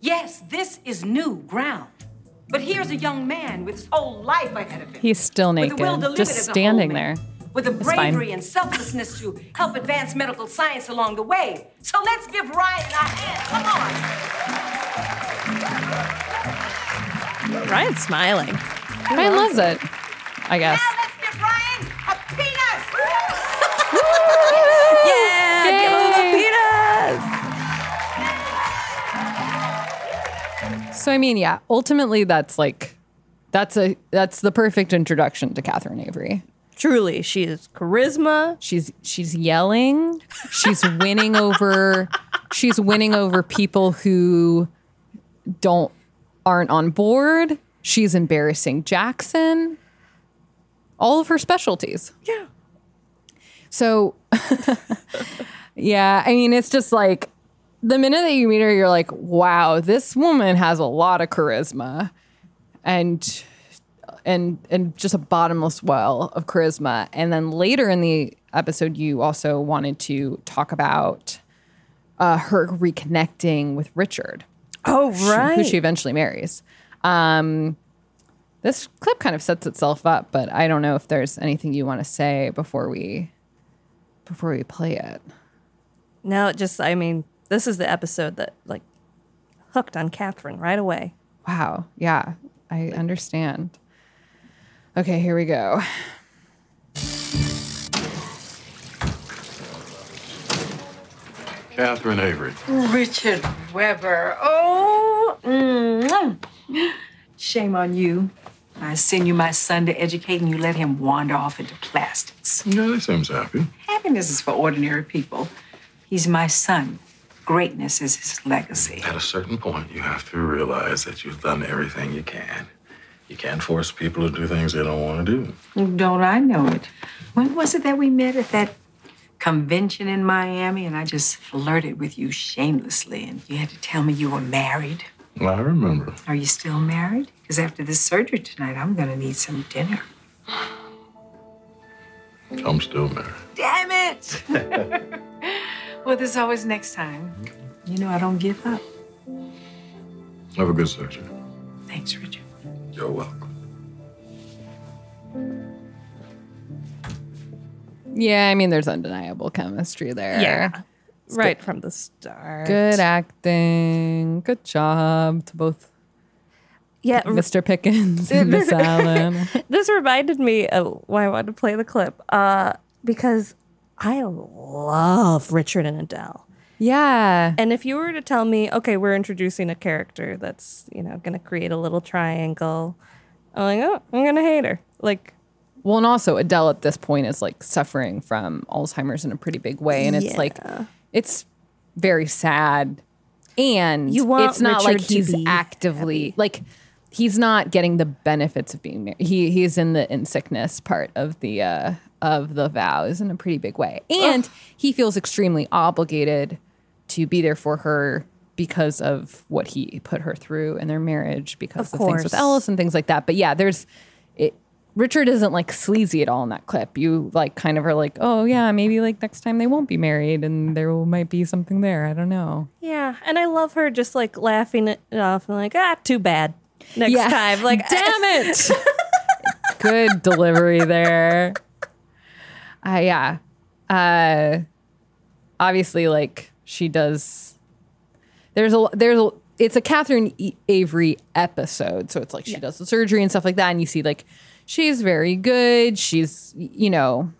Yes, this is new ground. But here's a young man with his whole life ahead of him. He's still With the will naked, just a standing there. With the fine. bravery and selflessness to help advance medical science along the way. So let's give Ryan a hand. Come on. Ryan's smiling. Ryan loves it, I guess. Now let's give Ryan a penis. So I mean, yeah, ultimately that's like that's a that's the perfect introduction to Catherine Avery. Truly, she is charisma. She's she's yelling. She's winning over she's winning over people who don't aren't on board. She's embarrassing Jackson. All of her specialties. Yeah. So [LAUGHS] yeah, I mean it's just like the minute that you meet her you're like, "Wow, this woman has a lot of charisma." And and and just a bottomless well of charisma. And then later in the episode, you also wanted to talk about uh, her reconnecting with Richard, Oh, right. who she eventually marries. Um, this clip kind of sets itself up, but I don't know if there's anything you want to say before we before we play it. no, it just, I mean, this is the episode that, like, hooked on Catherine right away. Wow, yeah, I understand. Okay, here we go. Catherine Avery. Richard Weber. Oh, shame on you. I send you my son to educate, and you let him wander off into plastics. Yeah, he seems happy. Happiness is for ordinary people. He's my son. Greatness is his legacy. At a certain point, you have to realize that you've done everything you can. You can't force people to do things they don't want to do. Don't I know it? When was it that we met at that convention in Miami and I just flirted with you shamelessly and you had to tell me you were married? I remember. Are you still married? Because after this surgery tonight, I'm gonna need some dinner. I'm still married. Damn it! [LAUGHS] well, there's always next time. You know I don't give up. Have a good surgery. Thanks, Richard. You're welcome. Yeah, I mean, there's undeniable chemistry there. Yeah. Right from the start. Good acting. Good job to both Yeah. Mr. Pickens and Miss [LAUGHS] Allen. this reminded me of why I wanted to play the clip uh, because I love Richard and Adele. Yeah. And if you were to tell me, okay, we're introducing a character that's, you know, going to create a little triangle, I'm like, oh, I'm going to hate her. Like, Well, and also Adele at this point is like suffering from Alzheimer's in a pretty big way. And it's like, it's very sad. And You want it's not like Richard to he's actively, like, he's not getting the benefits of being married. He, he's in the in sickness part of the, uh, of the vows in a pretty big way. And he feels extremely obligated to be there for her because of what he put her through in their marriage, because Of of, things with. Ellis and things like that. But yeah, there's it. Richard isn't like sleazy at all in that clip. You like kind of are like, oh yeah, maybe like next time they won't be married and there will, might be something there. I don't know. yeah. And I love her just like laughing it off and like, ah, too bad. Next Yeah. time. Like, [LAUGHS] damn it. [LAUGHS] Good delivery there. Uh, yeah. Uh, obviously, like she does. There's a there's a it's a Catherine E- Avery episode, so it's like she does the surgery and stuff like that, and you see like she's very good. She's you know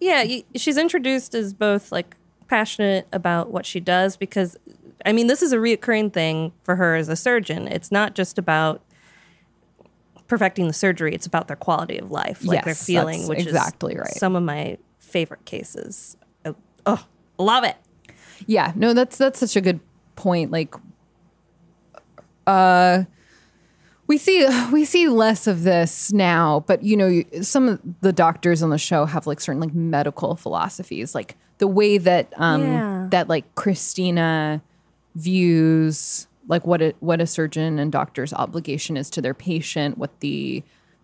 Yeah, she's introduced as both like passionate about what she does because I mean, this is a reoccurring thing for her as a surgeon. It's not just about perfecting the surgery, it's about their quality of life, like their feeling, which exactly is right. some of my favorite cases. Oh, oh, love it. Yeah, no, that's that's such a good point. Like, uh, we see we see less of this now, but you know, some of the doctors on the show have like certain like medical philosophies, like the way that um Yeah. that like Cristina views like what a what a surgeon and doctor's obligation is to their patient, what the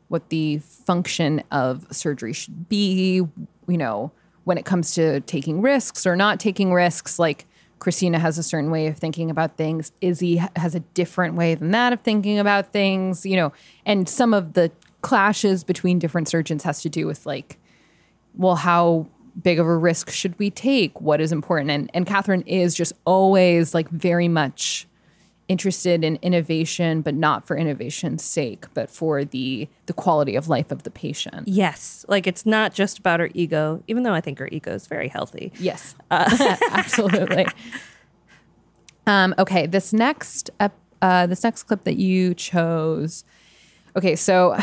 what the function of surgery should be, you know, when it comes to taking risks or not taking risks, like Cristina has a certain way of thinking about things. Izzie has a different way than that of thinking about things, you know, and some of the clashes between different surgeons has to do with like, well, how big of a risk should we take? What is important? And and Catherine is just always like very much interested in innovation, but not for innovation's sake, but for the the quality of life of the patient. Yes, like it's not just about her ego, even though I think her ego is very healthy. Yes, [LAUGHS] [LAUGHS] absolutely. Um, okay, this next ep- uh, this next clip that you chose. Okay, so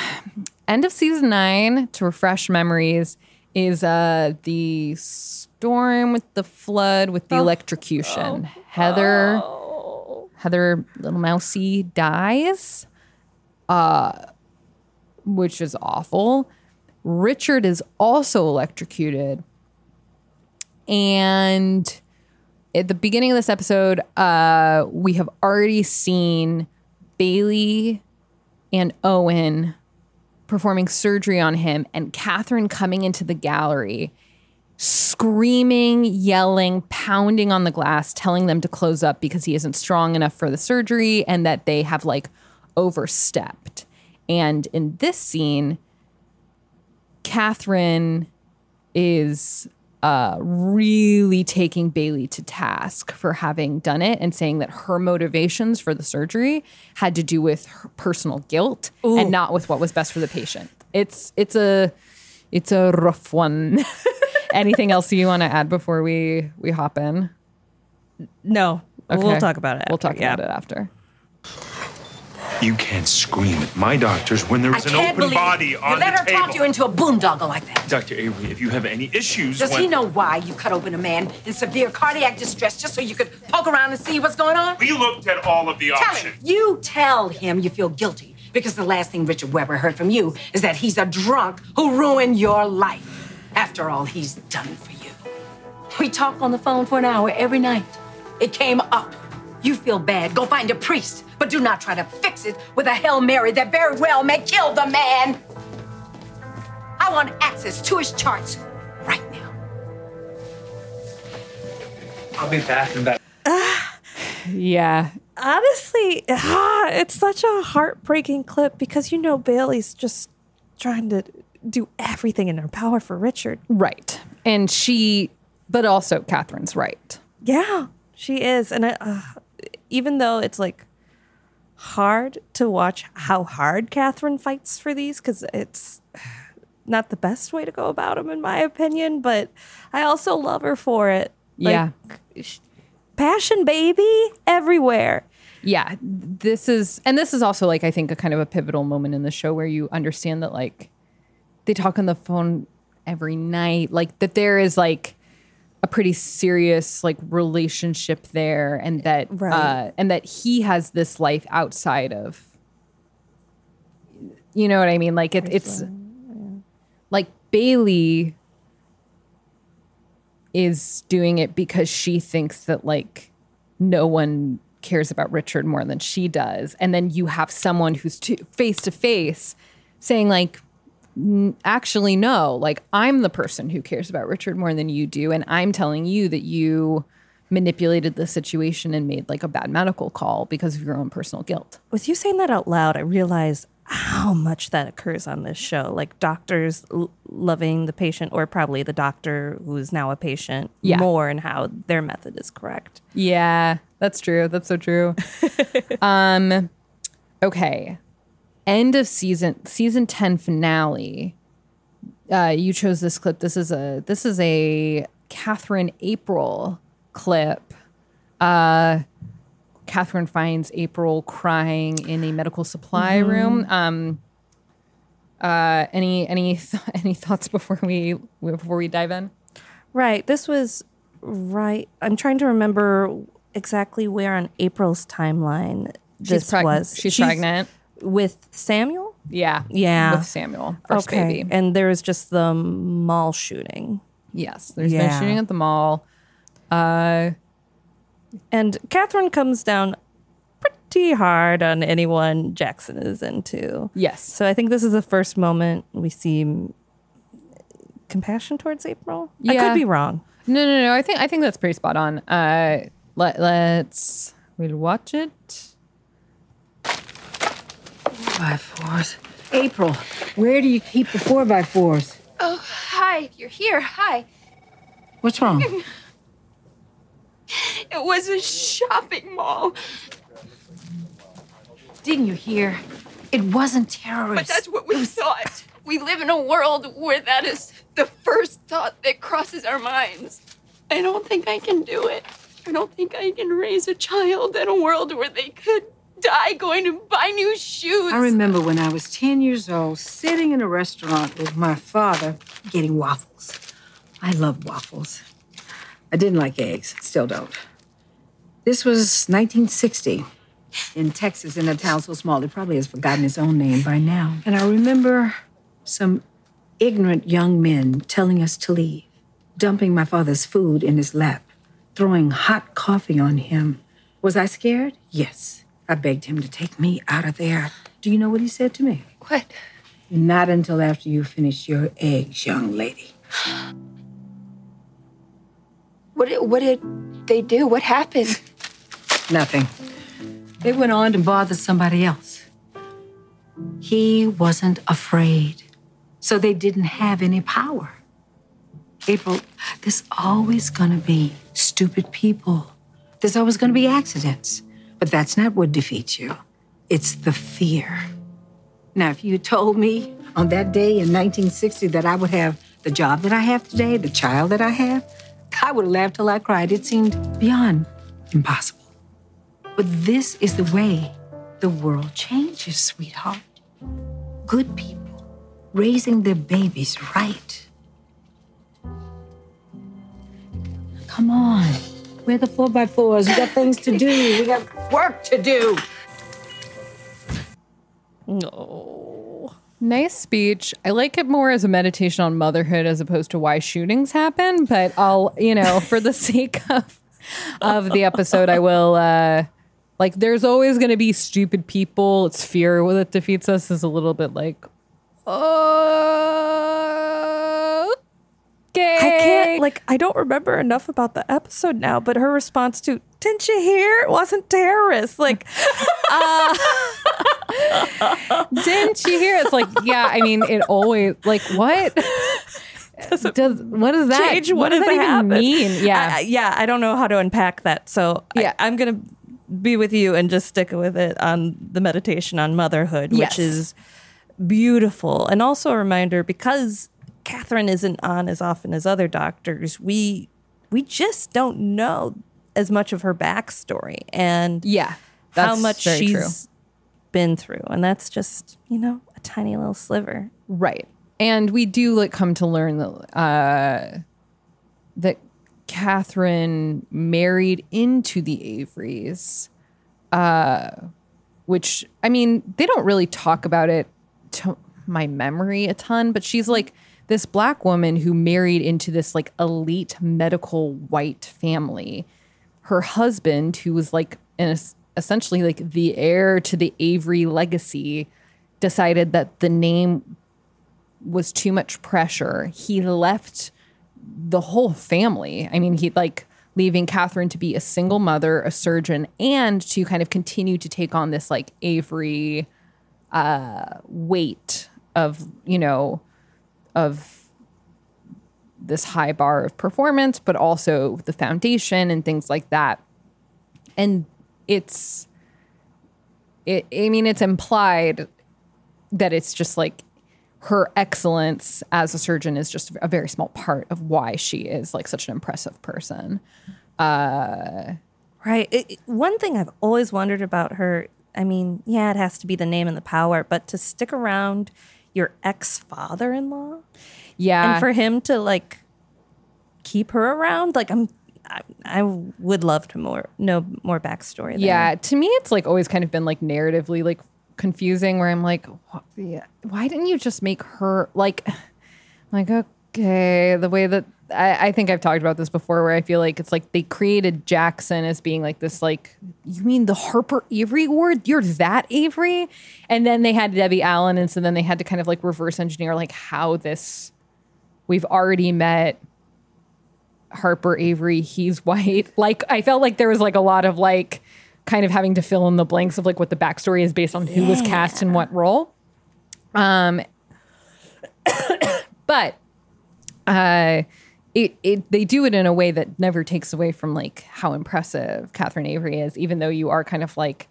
end of season nine to refresh memories is uh the storm with the flood with the electrocution. Heather Heather little mousy dies, uh, which is awful. Richard is also electrocuted. And at the beginning of this episode, uh, we have already seen Bailey and Owen performing surgery on him, and Catherine coming into the gallery, screaming, yelling, pounding on the glass, telling them to close up because he isn't strong enough for the surgery and that they have like overstepped. And in this scene, Catherine is uh, really taking Bailey to task for having done it and saying that her motivations for the surgery had to do with her personal guilt and not with what was best for the patient. It's it's a it's a rough one. [LAUGHS] Anything else you want to add before we we hop in? No, we'll talk about it. We'll talk yeah. about it after. You can't scream at my doctors when there's I an can't open believe body you on let the her table. talk you into a boondoggle like that. Dr. Avery, if you have any issues, Does when... he know why you cut open a man in severe cardiac distress just so you could poke around and see what's going on? We looked at all of the Tell options. him. You tell him you feel guilty because the last thing Richard Weber heard from you is that he's a drunk who ruined your life. After all he's done for you. We talk on the phone for an hour every night. It came up. You feel bad. Go find a priest, but do not try to fix it with a Hail Mary that very well may kill the man. I want access to his charts right now. I'll be back in about. [SIGHS] Yeah. Honestly, ah, [SIGHS] it's such a heartbreaking clip because you know Bailey's just trying to do everything in her power for Richard. Right. And she but also Catherine's right. Yeah, she is, and I, uh, even though it's like hard to watch how hard Catherine fights for these because it's not the best way to go about them, in my opinion. But I also love her for it. Like, Yeah. passion, baby, everywhere. yeah this is and this is also like i think a kind of a pivotal moment in the show where you understand that like they talk on the phone every night like that there is like a pretty serious like relationship there and that Right. uh and that he has this life outside of you know what i mean like it, it's like bailey is doing it because she thinks that like no one cares about Richard more than she does. And then you have someone who's face to face saying like "N- actually no, like I'm the person who cares about Richard more than you do and I'm telling you that you manipulated the situation and made like a bad medical call because of your own personal guilt. With you saying that out loud, I realize how much that occurs on this show. Like doctors l- loving the patient, or probably the doctor who is now a patient, Yeah. more and how their method is correct. Yeah, that's true. That's so true. [LAUGHS] um okay. End of season season 10 finale. Uh you chose this clip. This is a this is a Catherine April clip. Uh Catherine finds April crying in a medical supply room. Um uh any any th- [LAUGHS] any thoughts before we before we dive in? Right. This was right. I'm trying to remember exactly where on April's timeline this preg- was. she's pregnant. With Samuel. Yeah. Yeah. With Samuel, first okay. baby. And there was just the mall shooting. Yes, there's been Yeah. shooting at the mall. Uh, And Catherine comes down pretty hard on anyone Jackson is into. yes, So I think this is the first moment we see compassion towards April. I could be wrong. no, no, no. I think I think that's pretty spot on. Uh, Let, let's we'll watch it. By fours. April, where do you keep the four by fours? Oh, hi. You're here. Hi. What's wrong? [LAUGHS] It was a shopping mall. Didn't you hear? It wasn't terrorists. But that's what we thought. We live in a world where that is the first thought that crosses our minds. I don't think I can do it. I don't think I can raise a child in a world where they could die going to buy new shoes. I remember when I was 10 years old, sitting in a restaurant with my father getting waffles. I love waffles. I didn't like eggs, still don't. This was 1960 in Texas, in a town so small it probably has forgotten its own name by now. And I remember some ignorant young men telling us to leave, dumping my father's food in his lap, throwing hot coffee on him. Was I scared? Yes. I begged him to take me out of there. Do you know what he said to me? What? Not until after you finish your eggs, young lady. What did, what did they do? What happened? Nothing. They went on to bother somebody else. He wasn't afraid, so they didn't have any power. April, there's always gonna be stupid people. There's always gonna be accidents. But that's not what defeats you. It's the fear. Now, if you told me on that day in 1960 that I would have the job that I have today, the child that I have, I would have laughed till I cried. It seemed beyond impossible. But this is the way the world changes, sweetheart. Good people raising their babies right. Come on. We're the four by fours. We got things to do. We got work to do. No. Nice speech. I like it more as a meditation on motherhood as opposed to why shootings happen, but I'll, you know, for the [LAUGHS] sake of of the episode, I will uh like there's always going to be stupid people. It's fear that defeats us is a little bit like oh. I can't like I don't remember enough about the episode now, but her response to "Didn't you hear? It wasn't terrorists." Like, [LAUGHS] uh, Didn't you hear? It's like, yeah, I mean, it always like what does what does that change what what does does that even happen? mean? Yeah. I- yeah. I don't know how to unpack that, so Yeah. I, I'm gonna be with you and just stick with it on the meditation on motherhood, Yes. which is beautiful, and also a reminder because Catherine isn't on as often as other doctors. We we just don't know as much of her backstory and yeah. how much she's true. been through, and that's just you know a tiny little sliver. Right. And we do like come to learn that uh that Catherine married into the Averys. Uh which I mean, they don't really talk about it to my memory a ton, but she's like this black woman who married into this like elite medical white family. Her husband, who was like an, essentially like the heir to the Avery legacy, decided that the name was too much pressure. He left the whole family. I mean, he like leaving Catherine to be a single mother, a surgeon, and to kind of continue to take on this like Avery uh, weight of, you know, of this high bar of performance, but also the foundation and things like that. And it's, it, I mean, it's implied that it's just like her excellence as a surgeon is just a very small part of why she is like such an impressive person. Uh, right. It, it- one thing I've always wondered about her, I mean, yeah, it has to be the name and the power, but to stick around your ex father in law Yeah. and for him to like keep her around, like I'm, I, I would love to more know more backstory. There. Yeah, to me, it's like always kind of been like narratively like confusing. Where I'm like, yeah, why didn't you just make her like, like okay, the way that I, I think I've talked about this before, where I feel like it's like they created Jackson as being like this, like you mean the Harper Avery word? You're that Avery, and then they had Debbie Allen, and so then they had to kind of like reverse engineer like how this we've already met Harper Avery, he's white. [LAUGHS] Like I felt like there was like a lot of like kind of having to fill in the blanks of like what the backstory is based on who was cast in what role. Um, [COUGHS] but uh, it it they do it in a way that never takes away from like how impressive Catherine Avery is, even though you are kind of like.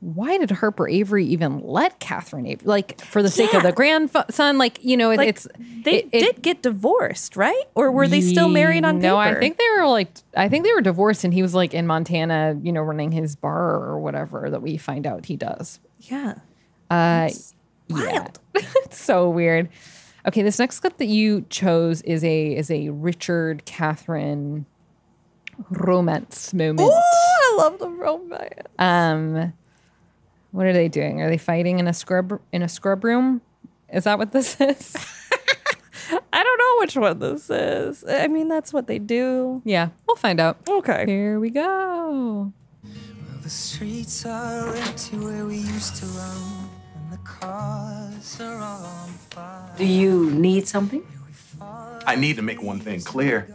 Why did Harper Avery even let Catherine Avery like for the sake of Yeah. the grandson? Like you know, it, Like, it's they it- it- did get divorced, right? Or were they still married on no, paper? I think they were like I think they were divorced and he was like in Montana, you know, running his bar or whatever that we find out he does. Yeah. Uh yeah. [LAUGHS] it's so weird. Okay, this next clip that you chose is a is a Richard Catherine romance moment. Ooh, I love the romance. Um what are they doing? Are they fighting in a scrub in a scrub room? Is that what this is? [LAUGHS] I don't know which one this is. I mean, that's what they do. yeah, we'll find out. Okay. Here we go. Well, The streets are empty where we used to roam, and the cars are on fire. Do you need something? I need to make one thing clear.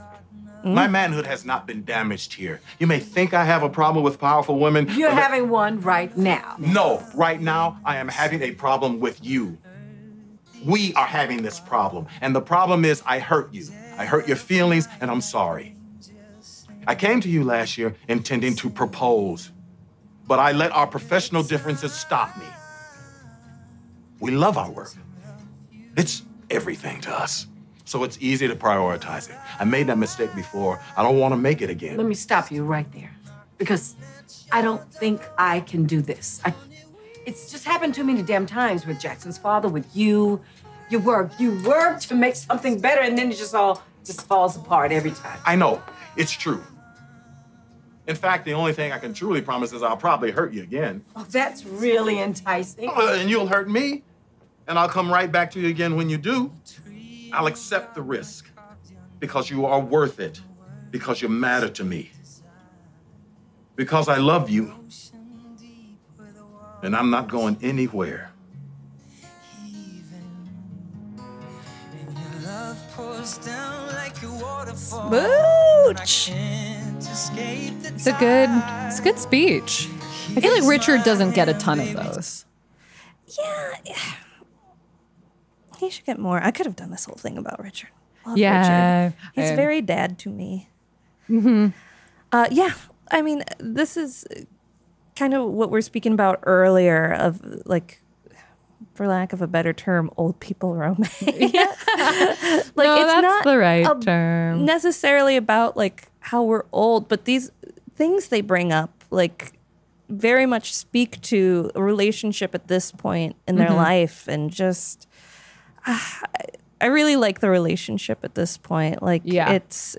Mm-hmm. My manhood has not been damaged here. You may think I have a problem with powerful women. You're having one right now. No, right now I am having a problem with you. We are having this problem. And the problem is I hurt you. I hurt your feelings, and I'm sorry. I came to you last year intending to propose, but I let our professional differences stop me. We love our work, it's everything to us. So it's easy to prioritize it. I made that mistake before. I don't want to make it again. Let me stop you right there because I don't think I can do this. I, it's just happened too many damn times with Jackson's father, with you. You work, you work to make something better, and then it just all just falls apart every time. I know, it's true. In fact, the only thing I can truly promise is I'll probably hurt you again. Oh, that's really enticing. Uh, And you'll hurt me. And I'll come right back to you again when you do. I'll accept the risk because you are worth it, because you matter to me, because I love you. And I'm not going anywhere. Love pours down like a waterfall. Booch. Can't escape the It's a good it's a good speech. I feel like Richard doesn't get a ton of those. Yeah. He should get more. I could have done this whole thing about Richard. Love Yeah, Richard. He's I- very dad to me. Mm-hmm. Uh, yeah. I mean, this is kind of what we're speaking about earlier of like, for lack of a better term, old people romance. [LAUGHS] like No, that's the right a- term. necessarily about like how we're old, but these things they bring up like very much speak to a relationship at this point in their Mhm. life and just I really like the relationship at this point. Like Yeah. it's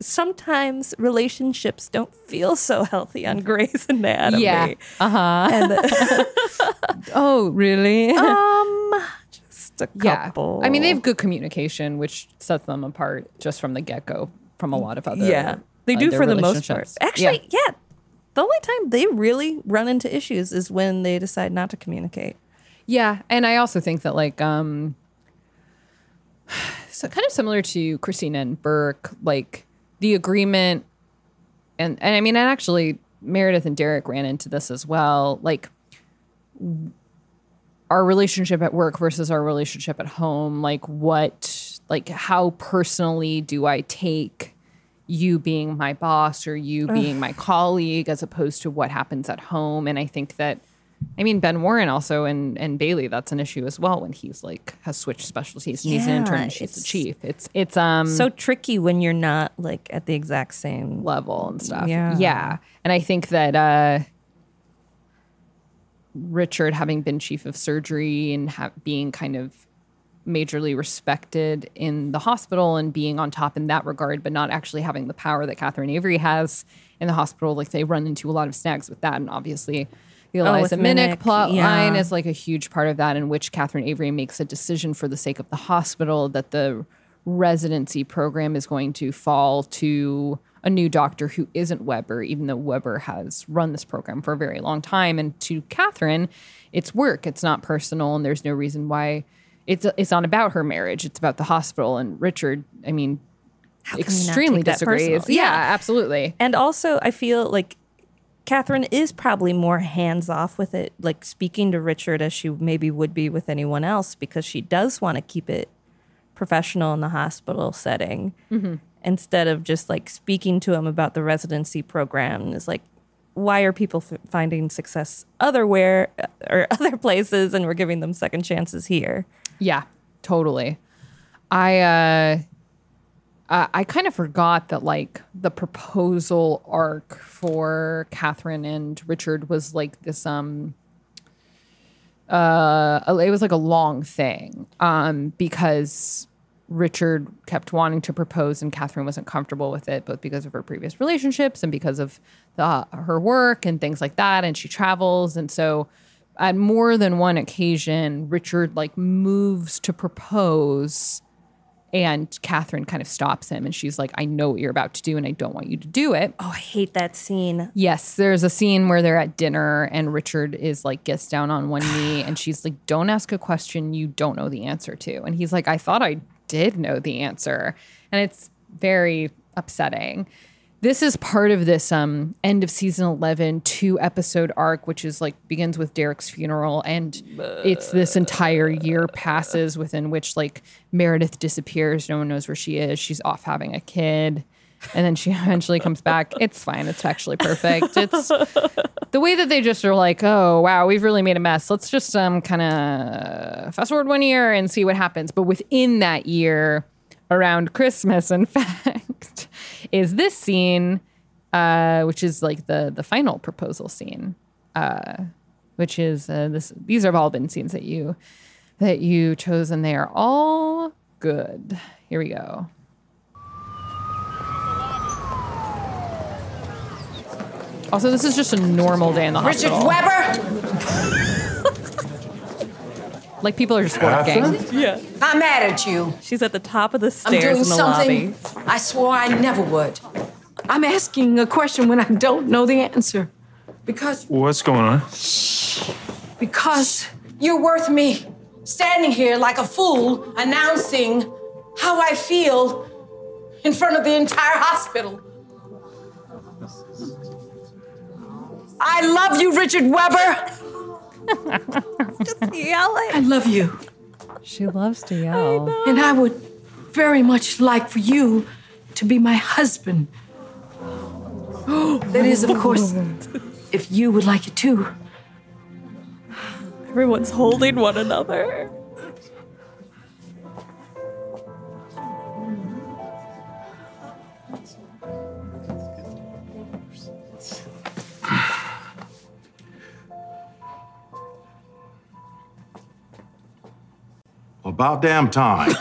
sometimes relationships don't feel so healthy on Grey's Anatomy. Yeah. Uh-huh. And [LAUGHS] [LAUGHS] oh, really? um [LAUGHS] just a yeah. couple. I mean, they have good communication, which sets them apart just from the get-go from a lot of other Yeah. They uh, do their for the most part. Actually, yeah. The only time they really run into issues is when they decide not to communicate. Yeah, and I also think that like um [SIGHS] so kind of similar to Cristina and Burke, like the agreement and and I mean and actually Meredith and Derek ran into this as well, like our relationship at work versus our relationship at home, like what like how personally do I take you being my boss or you Ugh. being my colleague as opposed to what happens at home and I think that I mean, Ben Warren also and and Bailey, that's an issue as well when he's like has switched specialties and he's an intern Yeah, and she's the chief. It's it's um so tricky when you're not like at the exact same level and stuff. Yeah. Yeah. And I think that uh Richard having been chief of surgery and ha- being kind of majorly respected in the hospital and being on top in that regard, but not actually having the power that Catherine Avery has in the hospital. Like they run into a lot of snags with that. And obviously the Oh, Eliza Minnick Minnick, plot yeah. line is like a huge part of that in which Catherine Avery makes a decision for the sake of the hospital that the residency program is going to fall to a new doctor who isn't Weber, even though Weber has run this program for a very long time. And to Catherine, it's work, it's not personal, and there's no reason why it's it's not about her marriage, it's about the hospital. And Richard, I mean, How can you not extremely disagrees. personal? Yeah, absolutely. And also, I feel like Catherine is probably more hands off with it, like speaking to Richard as she maybe would be with anyone else, because she does want to keep it professional in the hospital setting Mhm. instead of just like speaking to him about the residency program. Is like, why are people f- finding success otherwhere or [LAUGHS] other places, and we're giving them second chances here? Yeah, totally. I uh uh, I kind of forgot that like the proposal arc for Catherine and Richard was like this um uh it was like a long thing um because Richard kept wanting to propose and Catherine wasn't comfortable with it both because of her previous relationships and because of the, her work and things like that and she travels and so at more than one occasion Richard like moves to propose and Catherine kind of stops him and she's like I know what you're about to do and I don't want you to do it. Oh, I hate that scene. Yes, there's a scene where they're at dinner and Richard is like gets down on one knee [SIGHS] and she's like, "Don't ask a question you don't know the answer to." And he's like, "I thought I did know the answer." And it's very upsetting. This is part of this um end of season 11 two episode arc which is like begins with Derek's funeral and it's this entire year passes within which like Meredith disappears, no one knows where she is. She's off having a kid and then she [LAUGHS] eventually comes back. It's fine. It's actually perfect. It's [LAUGHS] the way that they just are like, oh wow, we've really made a mess. Let's just um kind of fast forward one year and see what happens. But within that year, around Christmas, in [LAUGHS] fact, is this scene, uh, which is like the the final proposal scene, uh, which is uh, this. These have all been scenes that you that you chose, and they are all good. Here we go. Also, this is just a normal day in the Richard hospital. Richard Weber, Like people are just working. Yeah. I'm mad at you. She's at the top of the I'm stairs doing in the something lobby. I swore I never would. I'm asking a question when I don't know the answer. Because What's going on? because you're worth me standing here like a fool announcing how I feel in front of the entire hospital. I love you, Richard Weber. Yelling. I love you. She loves to yell. And I would very much like for you to be my husband. [GASPS] that is, of course, if you would like it too. Everyone's holding one another. About damn time. [LAUGHS]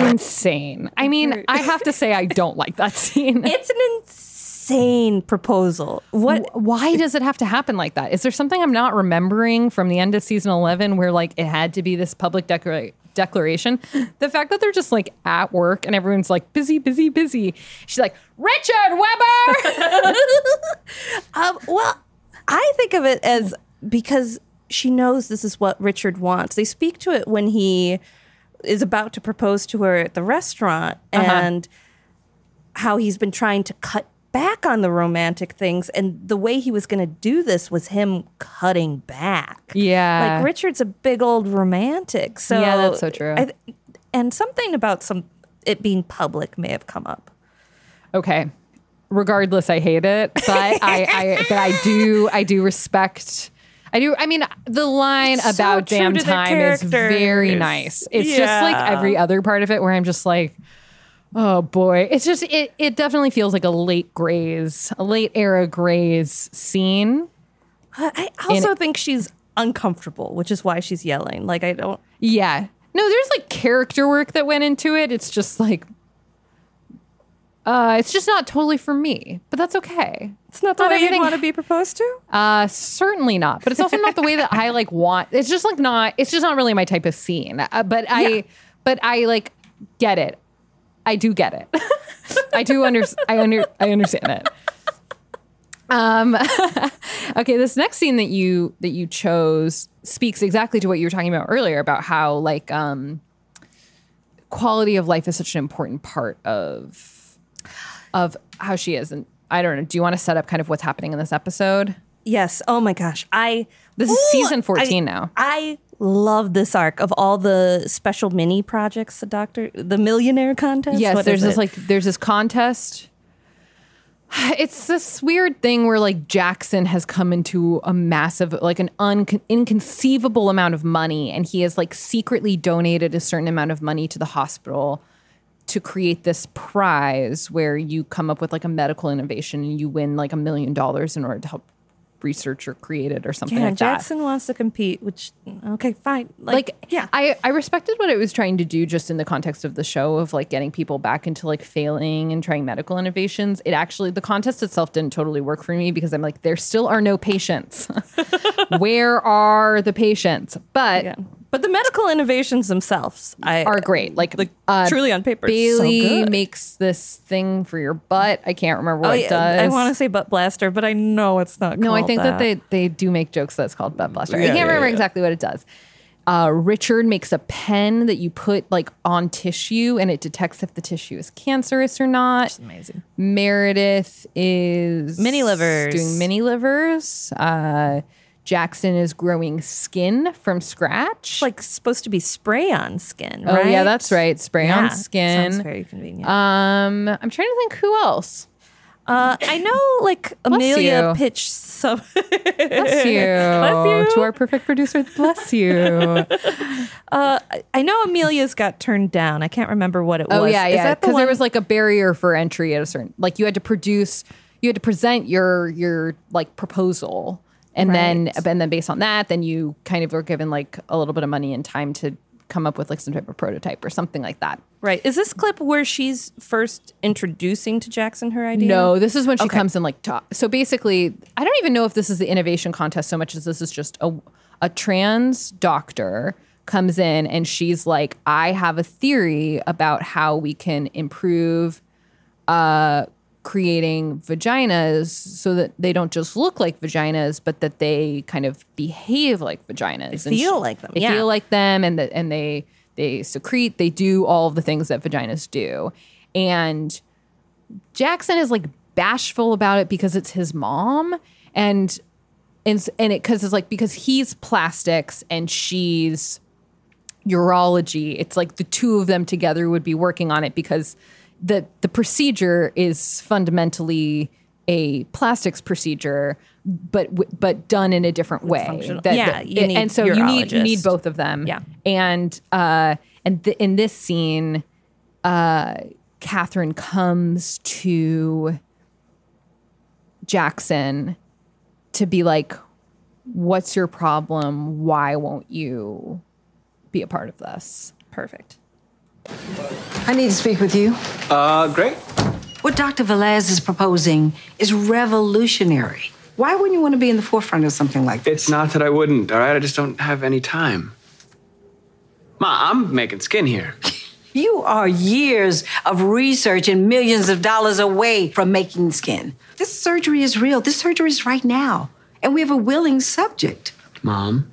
Insane. I mean, I have to say, I don't like that scene. [LAUGHS] It's an insane proposal. What? Why does it have to happen like that? Is there something I'm not remembering from the end of season 11 where like it had to be this public declara- declaration? The fact that they're just like at work and everyone's like busy, busy, busy. She's like, Richard Weber. [LAUGHS] Um, well, I think of it as because she knows this is what Richard wants. They speak to it when he is about to propose to her at the restaurant Uh-huh. and how he's been trying to cut back on the romantic things. And the way he was going to do this was him cutting back. Yeah. Like Richard's a big old romantic. So Yeah, that's so true. Th- and something about some it being public may have come up. okay. Regardless, I hate it, but [LAUGHS] I, I but I do I do respect I do I mean the line It's about true damn time is very nice. It's just like every other part of it where I'm just like Oh boy, it's just it. It definitely feels like a late Grey's, a late era Grey's scene. I also think she's uncomfortable, which is why she's yelling. Like I don't Yeah, no, there's like character work that went into it. It's just like, uh, it's just not totally for me, but that's okay. It's not the Not way you'd want to be proposed to. [LAUGHS] Uh, certainly not. But it's also not the way that I like want. It's just like not. It's just not really my type of scene. Uh, but I, but I like get it. I do get it. [LAUGHS] I do under. I under. I understand it. Um, [LAUGHS] Okay, this next scene that you that you chose speaks exactly to what you were talking about earlier about how like um quality of life is such an important part of of how she is and I don't know, do you want to set up kind of what's happening in this episode? Yes. Oh my gosh. I This is Ooh, season 14 I- now. I love this arc of all the special mini projects the doctor the millionaire contest. Yes, What there's this it? like there's this contest. [SIGHS] It's this weird thing where like Jackson has come into a massive, like an un- inconceivable amount of money, and he has like secretly donated a certain amount of money to the hospital to create this prize where you come up with like a medical innovation and you win like a million dollars in order to help research created or something yeah, like that. Jackson wants to compete, which okay, fine. like, yeah, I, I respected what it was trying to do just in the context of the show of like getting people back into like failing and trying medical innovations it actually the contest itself didn't totally work for me because i'm like there still are no patients [LAUGHS] where are the patients but yeah. But the medical innovations themselves I, are great like, like uh, truly on paper. so bailey good. makes this thing for your butt i can't remember what Oh, it does I want to say butt blaster, but I know it's not. No, I think that. they they do make jokes that's called butt blaster. I can't yeah, remember yeah. exactly what it does. Uh, Richard makes a pen that you put like on tissue, and it detects if the tissue is cancerous or not. amazing. Meredith is Mini livers. doing mini livers. Uh, Jackson is growing skin from scratch. It's like supposed to be spray on skin, right? oh yeah, that's right. Spray Yeah, on skin. Sounds very convenient. Um, I'm trying to think who else. Uh, I know, like Amelia pitched some. Bless [LAUGHS] you. Bless you. To our perfect producer, bless you. [LAUGHS] Uh, I know Amelia's got turned down. I can't remember what it Oh was. yeah, Is yeah. that the Because there was like a barrier for entry at a certain, like you had to produce, you had to present your your like proposal, and then and then based on that, then you kind of were given like a little bit of money and time to come up with like some type of prototype or something like that. right. Is this clip where she's first introducing to Jackson her idea? No, this is when she Okay. comes and like top. So basically, I don't even know if this is the innovation contest so much as this is just a a trans doctor comes in and she's like, I have a theory about how we can improve uh creating vaginas so that they don't just look like vaginas, but that they kind of behave like vaginas. and feel like them, They yeah. feel like them, and that and they they secrete. They do all of the things that vaginas do, and Jackson is like bashful about it because it's his mom and and and it because it's like because he's plastics and she's urology it's like the two of them together would be working on it because the the procedure is fundamentally a plastics procedure but but done in a different way That- Yeah, that- you need and so you need you need both of them Yeah. and uh and th- in this scene uh Catherine comes to Jackson to be like, what's your problem? Why won't you be a part of this? Perfect. I need to speak with you. Uh, great. What Dr. Velez is proposing is revolutionary. Why wouldn't you want to be in the forefront of something like this? It's not that I wouldn't, all right? I just don't have any time. Ma, I'm making skin here. [LAUGHS] You are years of research and millions of dollars away from making skin. This surgery is real. This surgery is right now. And we have a willing subject. Mom,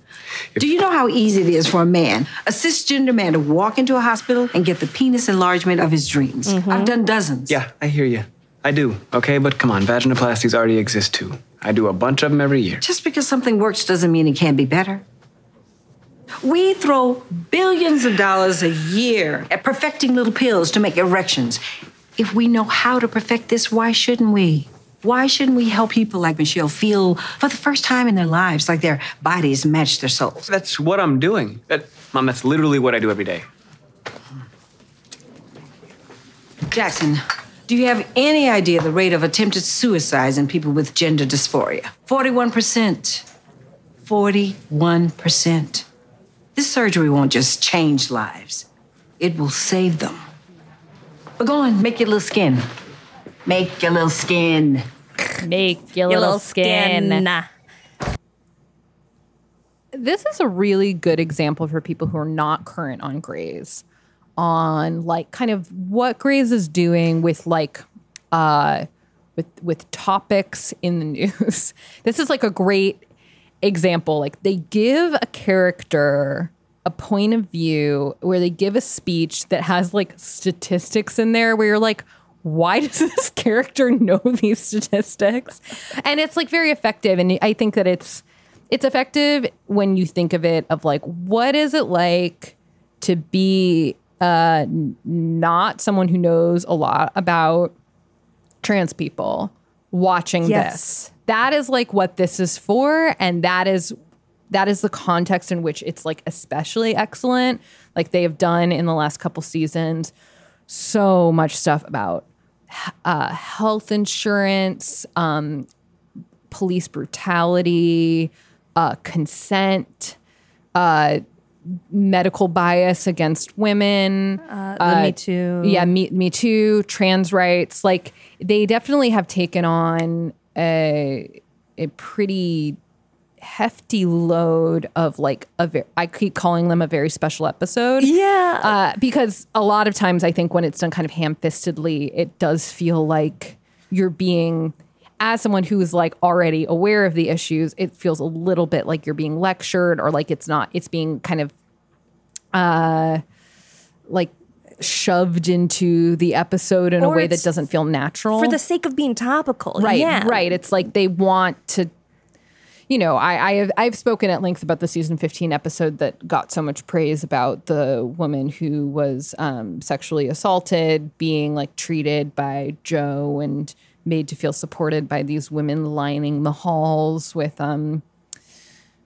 Do you know how easy it is for a man, a cisgender man, to walk into a hospital and get the penis enlargement of his dreams? Mm-hmm. I've done dozens. Yeah, I hear you. I do, okay? But come on, vaginoplasties already exist too. I do a bunch of them every year. Just because something works doesn't mean it can't be better. We throw billions of dollars a year at perfecting little pills to make erections. If we know how to perfect this, why shouldn't we? Why shouldn't we help people like Michelle feel for the first time in their lives like their bodies match their souls? That's what I'm doing. That, Mom, that's literally what I do every day. Jackson, do you have any idea the rate of attempted suicides in people with gender dysphoria? 41%. 41%. This surgery won't just change lives, it will save them. But go on, make your little skin. Make your little skin. Make your, Your little, skin. Nah. This is a really good example for people who are not current on Grey's on like kind of what Grey's is doing with like uh with with topics in the [LAUGHS] news. this is like a great example. Like they give a character a point of view where they give a speech that has like statistics in there where you're like, why [LAUGHS] does this character know these statistics? And it's like very effective. And I think that it's it's effective when you think of it of like what is it like to be uh not someone who knows a lot about trans people watching Yes. this. That is like what this is for and that is that is the context in which it's like especially excellent. Like they have done in the last couple seasons so much stuff about uh, health insurance, um, police brutality, uh, consent, uh, medical bias against women. Uh, the Me Too. Yeah, me, me too. Trans rights. Like they definitely have taken on a a pretty hefty load of like a very, I keep calling them a very special episode. Yeah. Uh, because a lot of times I think when it's done kind of ham-fistedly, it does feel like you're being as someone who is like already aware of the issues, it feels a little bit like you're being lectured or like it's not it's being kind of uh like shoved into the episode in a way that doesn't feel natural for the sake of being topical. right Yeah. right it's like they want to you know I, I have i've spoken at length about the season 15 episode that got so much praise about the woman who was um, sexually assaulted being like treated by joe and made to feel supported by these women lining the halls with um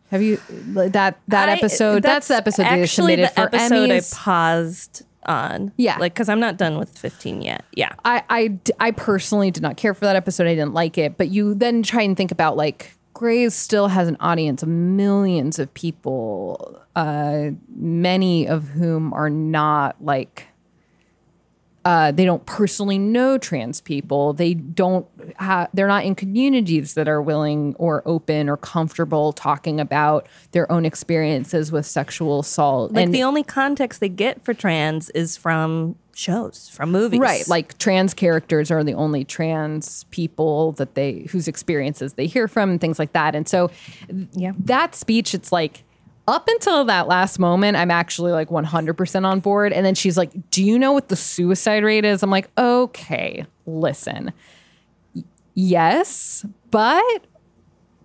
have you that that I- episode that's, the episode they actually submitted the for episode Emmys. I paused on. Yeah. like because I'm not done with 15 yet. Yeah, I, I, I personally did not care for that episode. I didn't like it. But you then try and think about like Grey's still has an audience of millions of people, uh, many of whom are not like uh, they don't personally know trans people. They don't have, they're not in communities that are willing or open or comfortable talking about their own experiences with sexual assault. like the only context they get for trans is from shows, from movies. Right. Like trans characters are the only trans people that they whose experiences they hear from and things like that. And so Yeah. that speech, it's like up until that last moment, I'm actually like 100% on board. And then she's like, Do you know what the suicide rate is? I'm like, Okay, listen. Y- Yes, but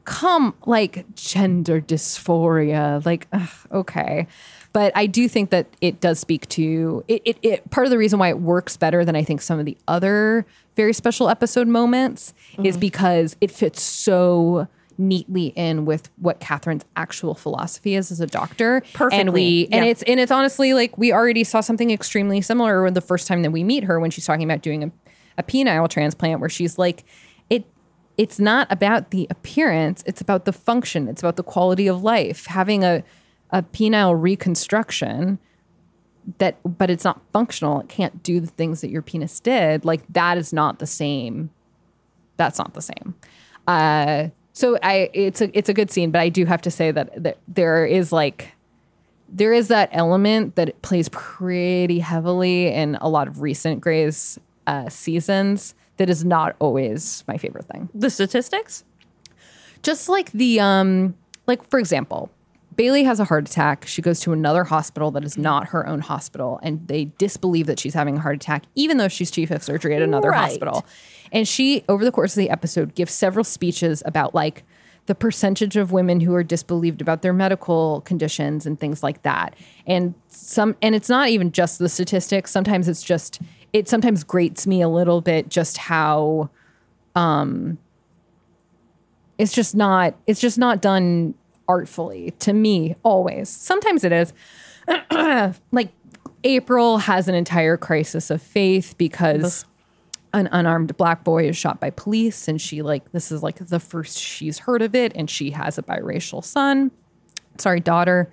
come like gender dysphoria like ugh, okay but i do think that it does speak to it, it, it part of the reason why it works better than i think some of the other very special episode moments mm-hmm. is because it fits so neatly in with what catherine's actual philosophy is as a doctor. And Perfectly, we and yeah. it's and it's honestly like we already saw something extremely similar when the first time that we meet her when she's talking about doing a, a penile transplant where she's like it it's not about the appearance it's about the function it's about the quality of life. Having a a penile reconstruction that but it's not functional it can't do the things that your penis did like that is not the same. That's not the same. Uh so i it's a it's a good scene but i do have to say that, that there is like there is that element that it plays pretty heavily in a lot of recent Grey's uh, seasons that is not always my favorite thing. The statistics? Just like the, um, like for example, Bailey has a heart attack. She goes to another hospital that is not her own hospital, and they disbelieve that she's having a heart attack, even though she's chief of surgery at another Right. hospital. And she, over the course of the episode, gives several speeches about like the percentage of women who are disbelieved about their medical conditions and things like that. And some, and it's not even just the statistics. Sometimes it's just, it sometimes grates me a little bit just how, um, it's just not, it's just not done artfully to me always. Sometimes it is. [CLEARS THROAT] like April has an entire crisis of faith because an unarmed black boy is shot by police and she like this is like the first she's heard of it and she has a biracial son sorry daughter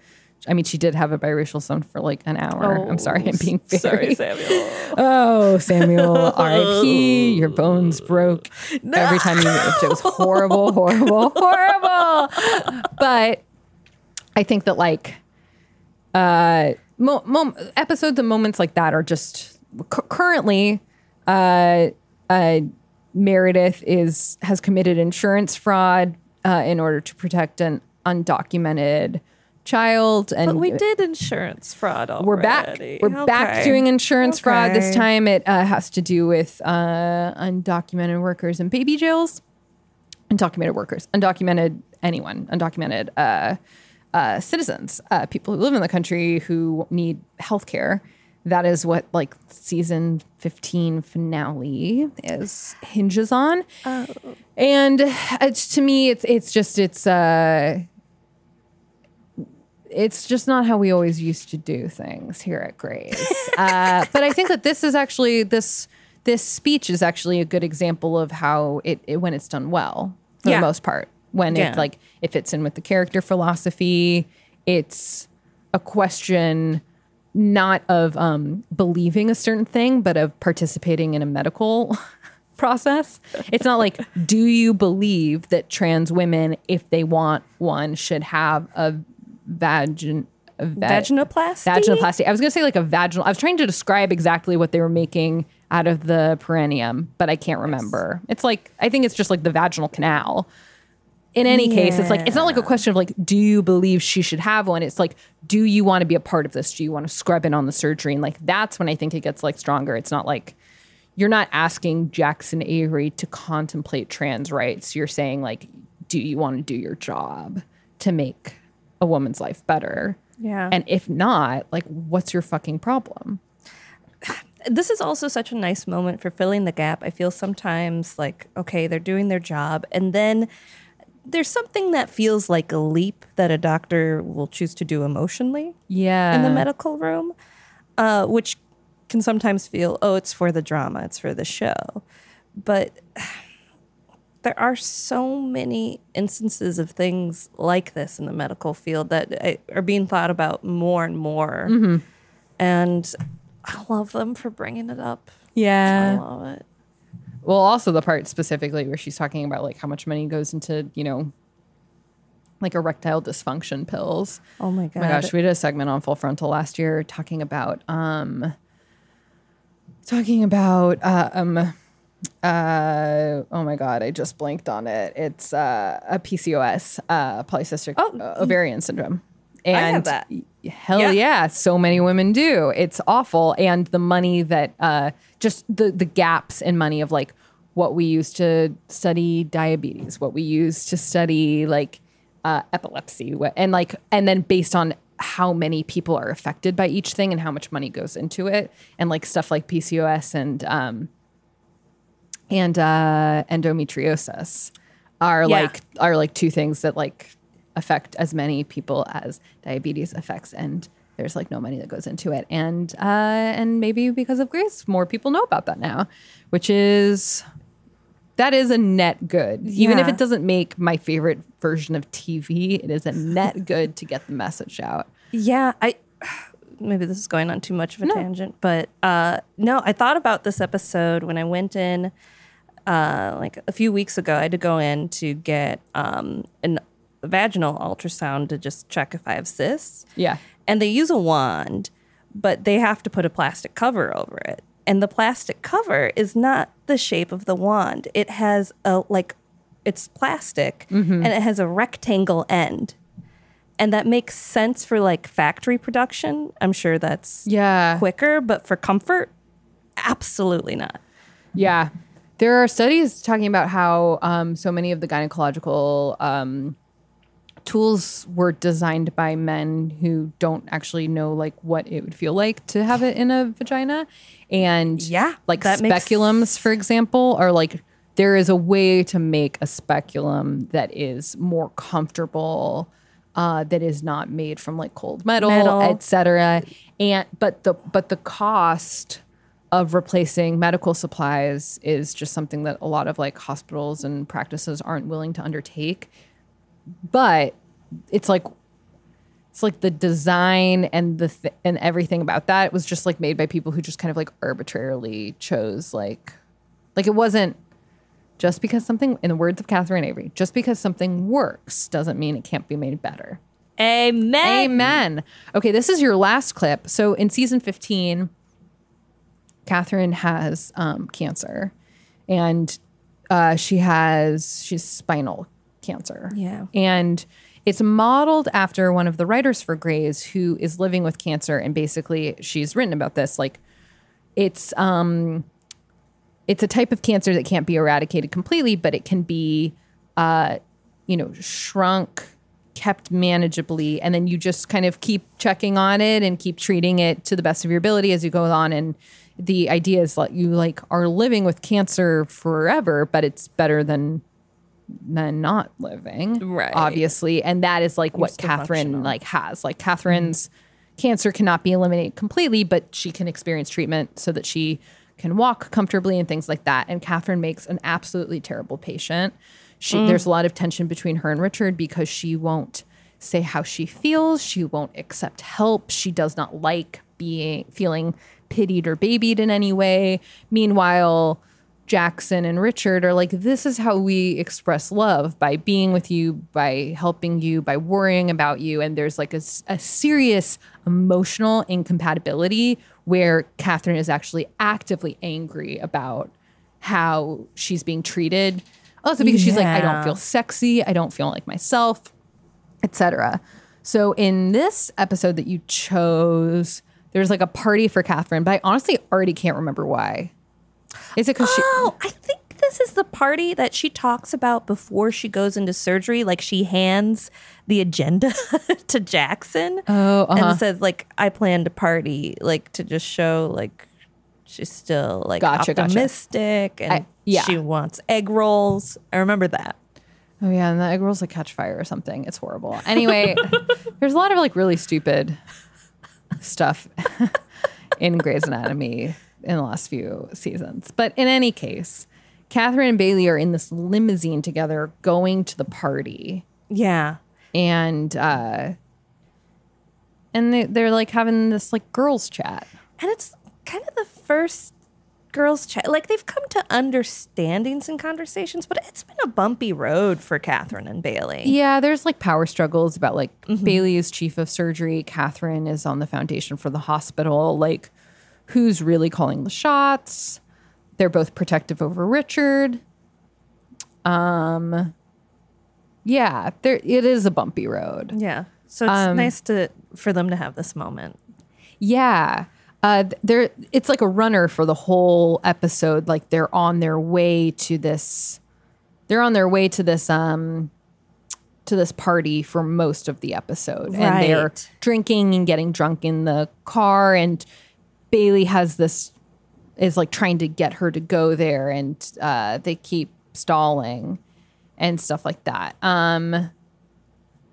i mean she did have a biracial son for like an hour. I'm sorry i'm being very Sorry, [LAUGHS] Samuel. oh samuel [LAUGHS] rip your bones broke every time you moved it was horrible horrible [LAUGHS] horrible. But i think that like uh mo- mom- episodes and moments like that are just cu- currently uh uh Meredith is has committed insurance fraud uh, in order to protect an undocumented child, and But we did insurance fraud already. we're back. We're back doing insurance fraud. This time it uh, has to do with uh, undocumented workers and baby jails. Undocumented workers, undocumented anyone, undocumented uh, uh, citizens, uh, people who live in the country who need health care. That is what like season 15 finale is hinges on. And it's to me, it's it's just it's uh it's just not how we always used to do things here at Grey's. [LAUGHS] uh, but I think that this is actually this this speech is actually a good example of how it, it when it's done well for Yeah. the most part. When Yeah. it like it fits in with the character philosophy, it's a question not of um, believing a certain thing, but of participating in a medical [LAUGHS] process. It's not like, do you believe that trans women, if they want one, should have a vagin va- Vaginoplasty? Vaginoplasty. I was gonna say like a vaginal. I was trying to describe exactly what they were making out of the perineum, but I can't remember. It's like I think it's just like the vaginal canal. In any case, it's like it's not like a question of like, do you believe she should have one? It's like, do you want to be a part of this? Do you want to scrub in on the surgery? And like that's when I think it gets like stronger. It's not like you're not asking Jackson Avery to contemplate trans rights. You're saying like, do you want to do your job to make a woman's life better? Yeah. And if not, like, what's your fucking problem? this is also such a nice moment for filling the gap. I feel sometimes like, okay, they're doing their job. And then there's something that feels like a leap that a doctor will choose to do emotionally Yeah. in the medical room, uh, which can sometimes feel, oh, it's for the drama, it's for the show. But there are so many instances of things like this in the medical field that uh, are being thought about more and more. Mhm. And I love them for bringing it up. Yeah. I love it. Well, also the part specifically where she's talking about like how much money goes into, you know, like erectile dysfunction pills. Oh my Oh my gosh, we did a segment on Full Frontal last year talking about um talking about uh, um uh oh my god, I just blanked on it. It's uh a PCOS, uh polycystic uh, ovarian syndrome. And Oh, I have that. Hell Yeah. yeah. so many women do. It's awful, and the money that uh, just the the gaps in money of like what we use to study diabetes, what we use to study like uh, epilepsy, and like and then based on how many people are affected by each thing and how much money goes into it, and like stuff like PCOS and um, and uh, endometriosis are Yeah. like are like two things that like affect as many people as diabetes affects and there's like no money that goes into it. And uh and maybe because of Grey's more people know about that now which is that is a net good. Even if it doesn't make my favorite version of tv it is a net [LAUGHS] good to get the message out. Yeah, I [SIGHS] maybe this is going on too much of a tangent, but uh, no, I thought about this episode when I went in uh, like a few weeks ago. I had to go in to get um, an vaginal ultrasound to just check if I have cysts. Yeah. and they use a wand, but they have to put a plastic cover over it. And the plastic cover is not the shape of the wand. It has a like it's plastic Mhm. and it has a rectangle end. And that makes sense for like factory production. I'm sure that's yeah quicker, but for comfort, absolutely not. Yeah. There are studies talking about how um, so many of the gynecological um, tools were designed by men who don't actually know like what it would feel like to have it in a vagina. And yeah, like that makes- speculums, for example, are like there is a way to make a speculum that is more comfortable, uh, that is not made from like cold metal, Metal. etc. And but the but the cost of replacing medical supplies is just something that a lot of like hospitals and practices aren't willing to undertake. But it's like it's like the design and the th- and everything about that was just like made by people who just kind of like arbitrarily chose like like it wasn't just because something in the words of Catherine Avery, just because something works doesn't mean it can't be made better. Amen. Amen. Okay, this is your last clip. So in season 15, Catherine has um, cancer and uh, she has she's spinal cancer. Yeah. and it's modeled after one of the writers for Grey's who is living with cancer, and basically she's written about this. Like, it's um, it's a type of cancer that can't be eradicated completely, but it can be, uh, you know, shrunk, kept manageably, and then you just kind of keep checking on it and keep treating it to the best of your ability as you go on. And the idea is that you like are living with cancer forever, but it's better than than not living, Right. Obviously, and that is like what Catherine functional. like has. Like Catherine's cancer cannot be eliminated completely, but she can experience treatment so that she can walk comfortably and things like that. And Catherine makes an absolutely terrible patient. She Mm. there's a lot of tension between her and Richard because she won't say how she feels. She won't accept help. She does not like being feeling pitied or babied in any way. Meanwhile, Jackson and Richard are like, this is how we express love by being with you, by helping you, by worrying about you. And there's like a serious emotional incompatibility where Catherine is actually actively angry about how she's being treated. Also, because she's like, I don't feel sexy, I don't feel like myself, etc. So in this episode that you chose, there's like a party for Catherine, but I honestly already can't remember why. Is it because she? Oh, I think this is the party that she talks about before she goes into surgery. Like she hands the agenda [LAUGHS] to Jackson. Oh, uh-huh. and says like, "I planned a party," like to just show like she's still like Gotcha, gotcha. optimistic and I- yeah. she wants egg rolls. I remember that. Oh yeah, and the egg rolls like catch fire or something. It's horrible. Anyway, [LAUGHS] there's a lot of like really stupid stuff [LAUGHS] in Grey's Anatomy in the last few seasons. But in any case, Catherine and Bailey are in this limousine together going to the party. Yeah. And uh and they, they're like having this like girls chat. And it's kind of the first girls chat. Like they've come to understandings and conversations, but it's been a bumpy road for Catherine and Bailey. Yeah, there's like power struggles about like Bailey is chief of surgery, Catherine is on the foundation for the hospital. Like, who's really calling the shots? They're both protective over Richard. Um, yeah, there it is a bumpy road. Yeah. So it's Um, nice to for them to have this moment. Yeah. Uh, th- there, it's like a runner for the whole episode. Like they're on their way to this. They're on their way to this. Um, to this party for most of the episode, and they're drinking and getting drunk in the car. And Bailey has this is like trying to get her to go there, and uh, they keep stalling and stuff like that. Um,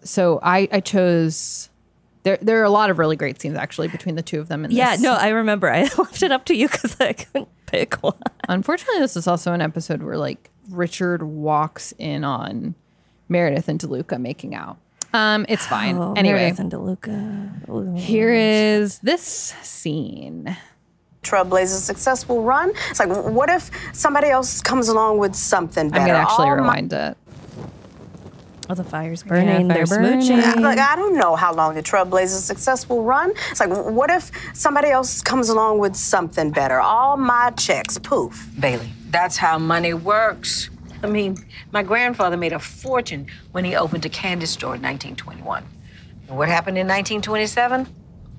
so I I chose. There, there are a lot of really great scenes actually between the two of them. In Yeah, this. no, I remember. I [LAUGHS] left it up to you because I couldn't pick one. Unfortunately, this is also an episode where like Richard walks in on Meredith and DeLuca making out. Um, it's fine. Oh, anyway, Meredith and DeLuca. Ooh. here is this scene. Trailblazer successful run. It's like, what if somebody else comes along with something better? I'm gonna actually All my- it. Oh, the fire's burning. fire They're burning. smooching. Like, I don't know how long the Trailblazers success will run. It's like, what if somebody else comes along with something better? All my checks, poof. Bailey, that's how money works. I mean, my grandfather made a fortune when he opened a candy store in 1921. And what happened in 1927?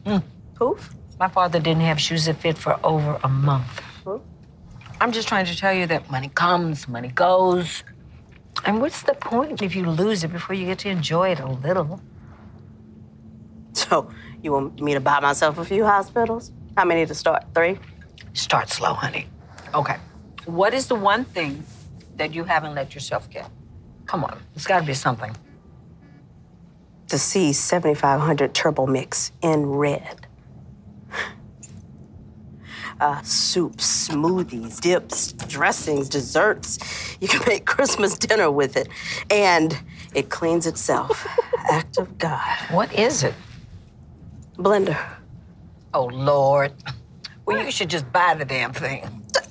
Hmm, Poof. My father didn't have shoes that fit for over a month. Poof. I'm just trying to tell you that money comes, money goes. And what's the point if you lose it before you get to enjoy it a little? So, you want me to buy myself a few hospitals? How many to start? Three? Start slow, honey. Okay. What is the one thing that you haven't let yourself get? Come on, it's got to be something. To see 7500 Turbo Mix in red. Uh, soups, smoothies, dips, dressings, desserts. You can make Christmas dinner with it. And it cleans itself. [LAUGHS] Act of God. What is it? Blender. Oh, Lord. Well, you should just buy the damn thing.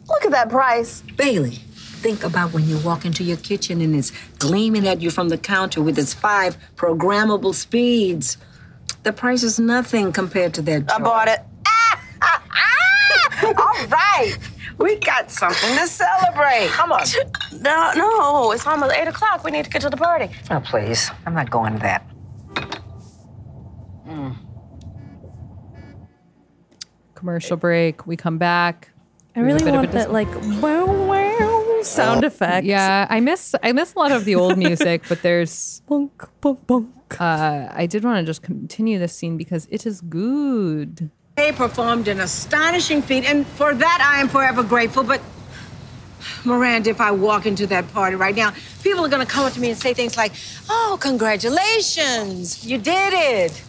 Look at that price. Bailey, think about when you walk into your kitchen and it's gleaming at you from the counter with its five programmable speeds. The price is nothing compared to that. I bought it. [LAUGHS] Ah, ah, ah. All right. We got got something to celebrate. Come on. No, no, it's almost eight o'clock. We need to get to the party. Oh, please. I'm not going to that. Commercial break. We come back. I really want that dis- like wow wow sound effect. Yeah, I miss I miss a lot of the old music, but there's Bonk, bonk, bonk. uh I did want to just continue this scene because it is good. They performed an astonishing feat, and for that I am forever grateful. But, Miranda, if I walk into that party right now, people are going to come up to me and say things like, Oh, congratulations, you did it.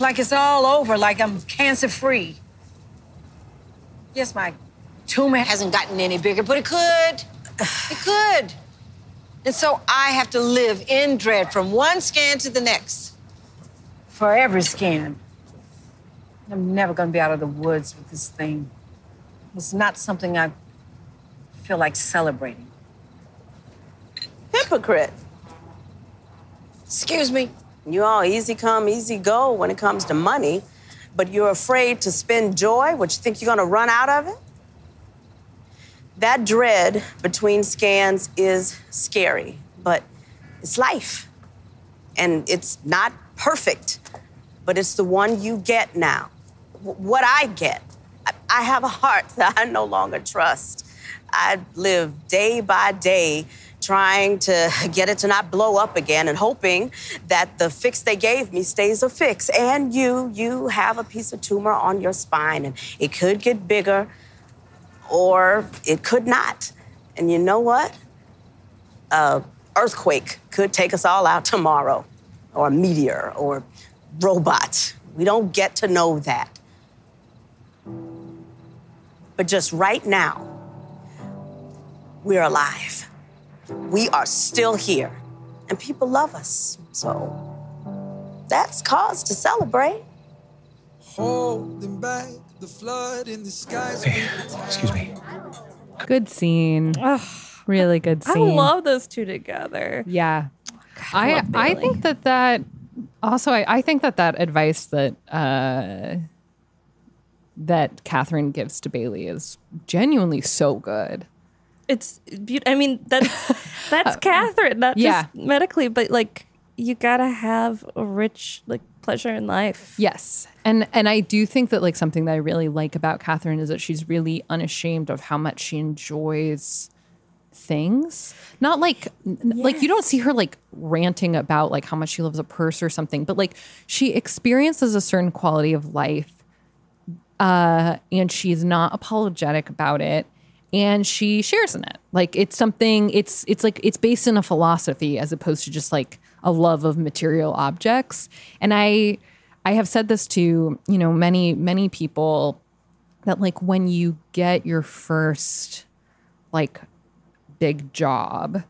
Like it's all over, like I'm cancer free. Yes, my tumor hasn't gotten any bigger, but it could. It could. And so I have to live in dread from one scan to the next. For every scan. I'm never gonna be out of the woods with this thing. It's not something I feel like celebrating. Hypocrite. Excuse me. You all easy come, easy go when it comes to money, but you're afraid to spend joy, which you think you're gonna run out of it? That dread between scans is scary, but it's life. And it's not perfect, but it's the one you get now. What I get. I, I have a heart [LAUGHS] that I no longer trust. I live day by day trying to [LAUGHS] get it to not blow up again and hoping that the fix they gave me stays a fix. And you, you have a piece of tumor on your spine and it could get bigger or it could not. And you know what? A earthquake could take us all out tomorrow, or a meteor, or robot. We don't get to know that. But just right now, we're alive. We are still here, and people love us. So that's cause to celebrate. Holding back the flood in the skies. [SIGHS] Excuse me. Good scene. really good scene. I love those two together. Yeah. I love I think that that also I, I think that that advice that uh that Catherine gives to Bailey is genuinely so good. It's beautiful. I mean, that's [LAUGHS] that's Catherine, not Uh, yeah. just medically, but like you gotta have a rich like pleasure in life. Yes. And and I do think that like something that I really like about Catherine is that she's really unashamed of how much she enjoys things. Not like n- like you don't see her like ranting about like how much she loves a purse or something, but like she experiences a certain quality of life uh and she's not apologetic about it and she shares in it. Like it's something it's it's like it's based in a philosophy as opposed to just like a love of material objects. And I I have said this to, you know, many many people that like when you get your first like big job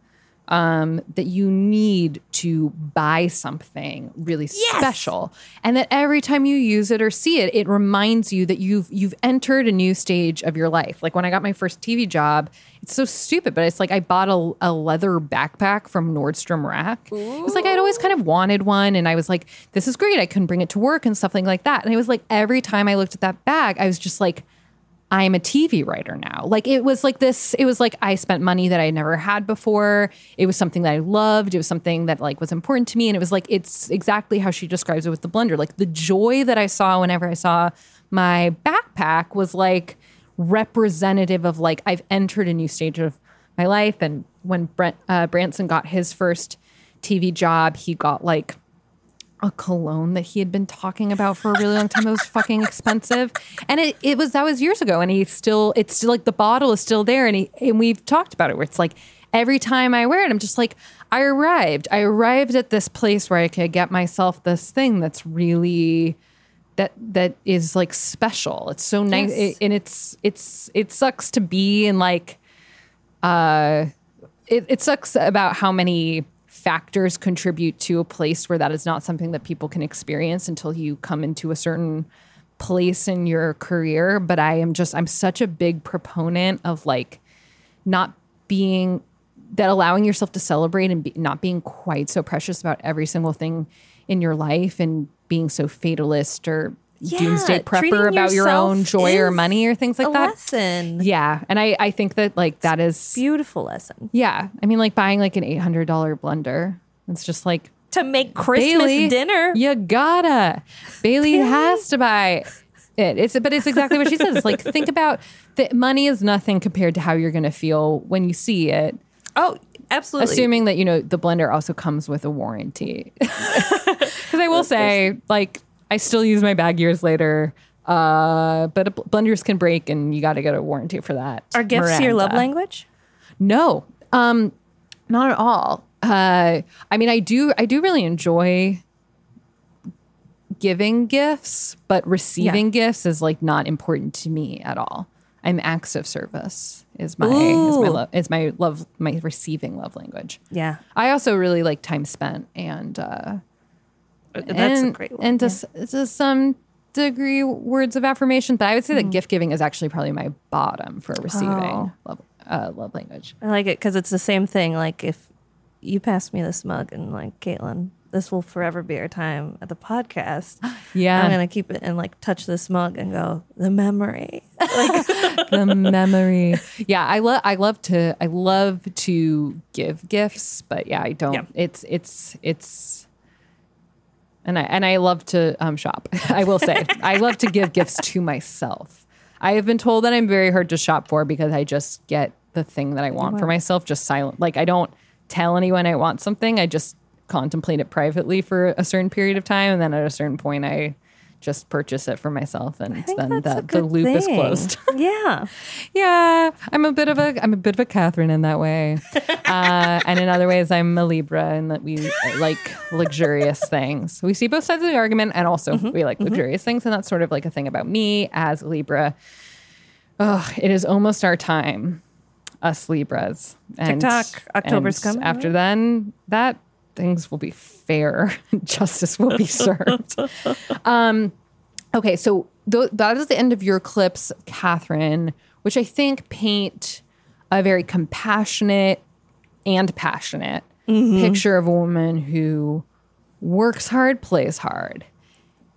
um that you need to buy something really special. And that every time you use it or see it it reminds you that you've you've entered a new stage of your life. Like when i got my first tv job it's so stupid but it's like i bought a, a leather backpack from nordstrom rack. It was like i'd always kind of wanted one and i was like this is great. I couldn't bring it to work and stuff like that. And it was like every time i looked at that bag i was just like I'm a TV writer now. Like it was like this, it was like I spent money that I never had before. It was something that I loved. It was something that like was important to me. And it was like, it's exactly how she describes it with the blender. Like the joy that I saw whenever I saw my backpack was like representative of like I've entered a new stage of my life. And when Brent uh, Branson got his first TV job, he got like a cologne that he had been talking about for a really long time. It was fucking expensive. And it, it was, that was years ago. And he still, it's still like the bottle is still there. And he, and we've talked about it where it's like every time I wear it, I'm just like, I arrived. I arrived at this place where I could get myself this thing that's really, that, that is like special. It's so nice. Yes. It- and it's, it's, it sucks to be in like, uh, it, it sucks about how many factors contribute to a place where that is not something that people can experience until you come into a certain place in your career. But i am just i'm such a big proponent of like not being that allowing yourself to celebrate and be, not being quite so precious about every single thing in your life and being so fatalist or doomsday treating prepper about your own joy or money or things like a that. lesson. Yeah, and I I think that like that is beautiful lesson. Yeah, I mean like buying like an eight hundred dollar blender. It's just like To make Christmas Bailey, dinner. You gotta. Bailey has to buy it. It's but it's exactly what she says. It's like [LAUGHS] think about that money is nothing compared to how you're gonna feel when you see it. Oh, absolutely. Assuming that you know the blender also comes with a warranty. [LAUGHS] Because I will say, like, I still use my bag years later. Uh, but blenders can break, and you got to get a warranty for that. Are gifts your love language? No, um, not at all. Uh, I mean, I do, I do really enjoy giving gifts, but receiving gifts is like not important to me at all. I'm acts of service is my is my love is my love my receiving love language. Yeah. I also really like time spent and uh, That's a and, great one, and to, yeah. to some degree words of affirmation, but I would say that gift giving is actually probably my bottom for receiving Oh. love uh, love language. I like it because it's the same thing. Like if you pass me this mug and like Caitlin, this will forever be our time at the podcast. [GASPS] Yeah. I'm gonna keep it and like touch this mug and go the memory. [LAUGHS] [LAUGHS] the memory. Yeah, I love I love to I love to give gifts, but yeah, I don't. It's it's it's and I and I love to um, shop. [LAUGHS] I will say I love to give gifts to myself. I have been told that I'm very hard to shop for because I just get the thing that I want for myself just silent. Like I don't tell anyone I want something. I just contemplate it privately for a certain period of time, and then at a certain point, I just purchase it for myself, and then that the loop is closed. [LAUGHS] yeah. Yeah, I'm a bit of a I'm a bit of a Catherine in that way, [LAUGHS] uh, and in other ways I'm a Libra in that we uh, like luxurious things. We see both sides of the argument, and also Mm-hmm, we like luxurious things, and that's sort of like a thing about me as Libra. Oh, it is almost our time, us Libras. And, TikTok, October's and coming, After then, that things will be fair, [LAUGHS] justice will be served. Um, okay, so th- that is the end of your clips, Catherine, which I think paint a very compassionate and passionate Mhm. picture of a woman who works hard, plays hard.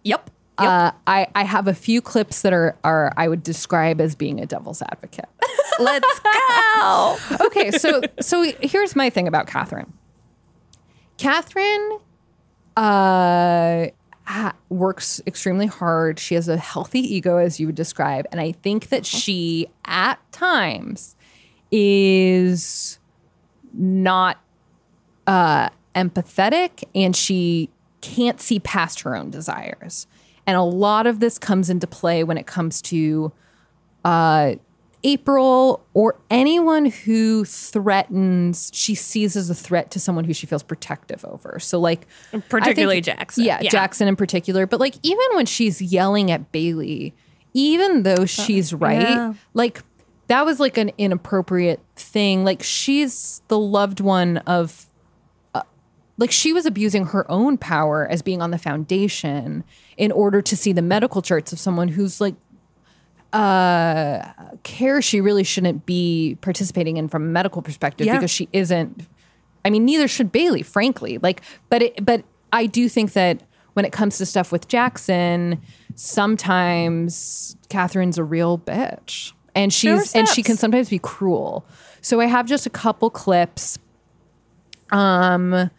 Yep. Uh, I, I have a few clips that are, are I would describe as being a devil's advocate. [LAUGHS] Let's go. [LAUGHS] okay, so so here's my thing about Catherine. Catherine uh, ha- works extremely hard. She has a healthy ego, as you would describe, and I think that she, at times, is not uh, empathetic, and she can't see past her own desires. And a lot of this comes into play when it comes to uh, April or anyone who threatens, she sees as a threat to someone who she feels protective over. So, like, I Particularly Jackson. Yeah, Yeah. Jackson in particular. But, like, even when she's yelling at Bailey, even though uh, she's right, yeah. like, that was like an inappropriate thing. Like, she's the loved one of uh, like she was abusing her own power as being on the foundation in order to see the medical charts of someone who's like uh care she really shouldn't be participating in from a medical perspective Yeah. because she isn't I mean neither should Bailey frankly. Like but it, but I do think that when it comes to stuff with Jackson sometimes Catherine's a real bitch and she's and she can sometimes be cruel. So I have just a couple clips um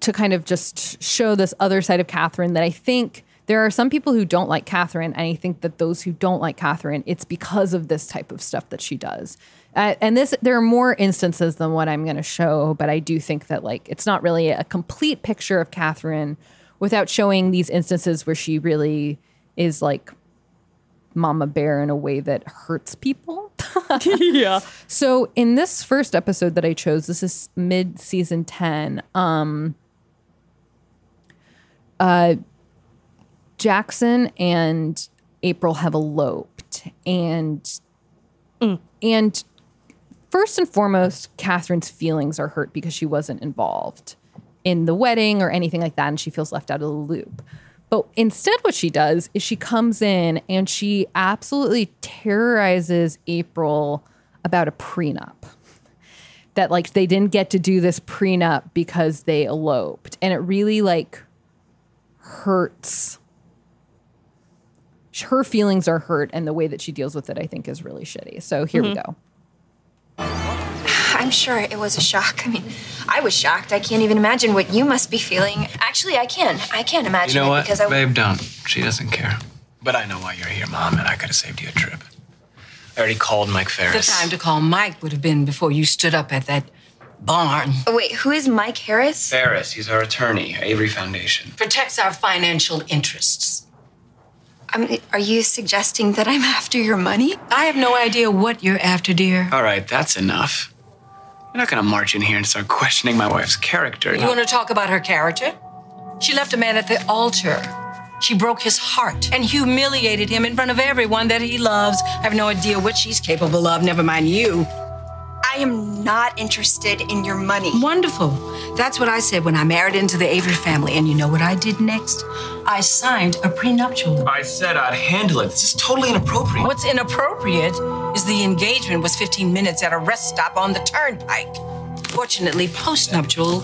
to kind of just show this other side of Catherine that I think there are some people who don't like Catherine, and I think that those who don't like Catherine, it's because of this type of stuff that she does. Uh, and this, there are more instances than what I'm going to show, but I do think that like it's not really a complete picture of Catherine without showing these instances where she really is like mama bear in a way that hurts people. [LAUGHS] yeah. So in this first episode that I chose, this is mid season 10. Um uh Jackson and April have eloped and and first and foremost, Catherine's feelings are hurt because she wasn't involved in the wedding or anything like that, and she feels left out of the loop. But instead, what she does is she comes in and she absolutely terrorizes April about a prenup. That like they didn't get to do this prenup because they eloped. And it really like hurts her feelings are hurt, and the way that she deals with it, I think, is really shitty. So here we Mhm. go. I'm sure it was a shock. I mean, I was shocked. I can't even imagine what you must be feeling. Actually, I can. I can't imagine You know it what, because I. babe? Don't. She doesn't care. But I know why you're here, Mom, and I could have saved you a trip. I already called Mike Ferris. The time to call Mike would have been before you stood up at that barn. Oh, wait, who is Mike Harris? Ferris, he's our attorney, Avery Foundation. Protects our financial interests. I mean, are you suggesting that I'm after your money? I have no idea what you're after, dear. All right, that's enough. You're not gonna march in here and start questioning my wife's character. You want to talk about her character? She left a man at the altar. She broke his heart and humiliated him in front of everyone that he loves. I have no idea what she's capable of, never mind you. I am not interested in your money. Wonderful. That's what I said when I married into the Avery family. And you know what I did next? I signed a prenuptial. I said I'd handle it. This is totally inappropriate. What's inappropriate is the engagement was 15 minutes at a rest stop on the turnpike. Fortunately, postnuptial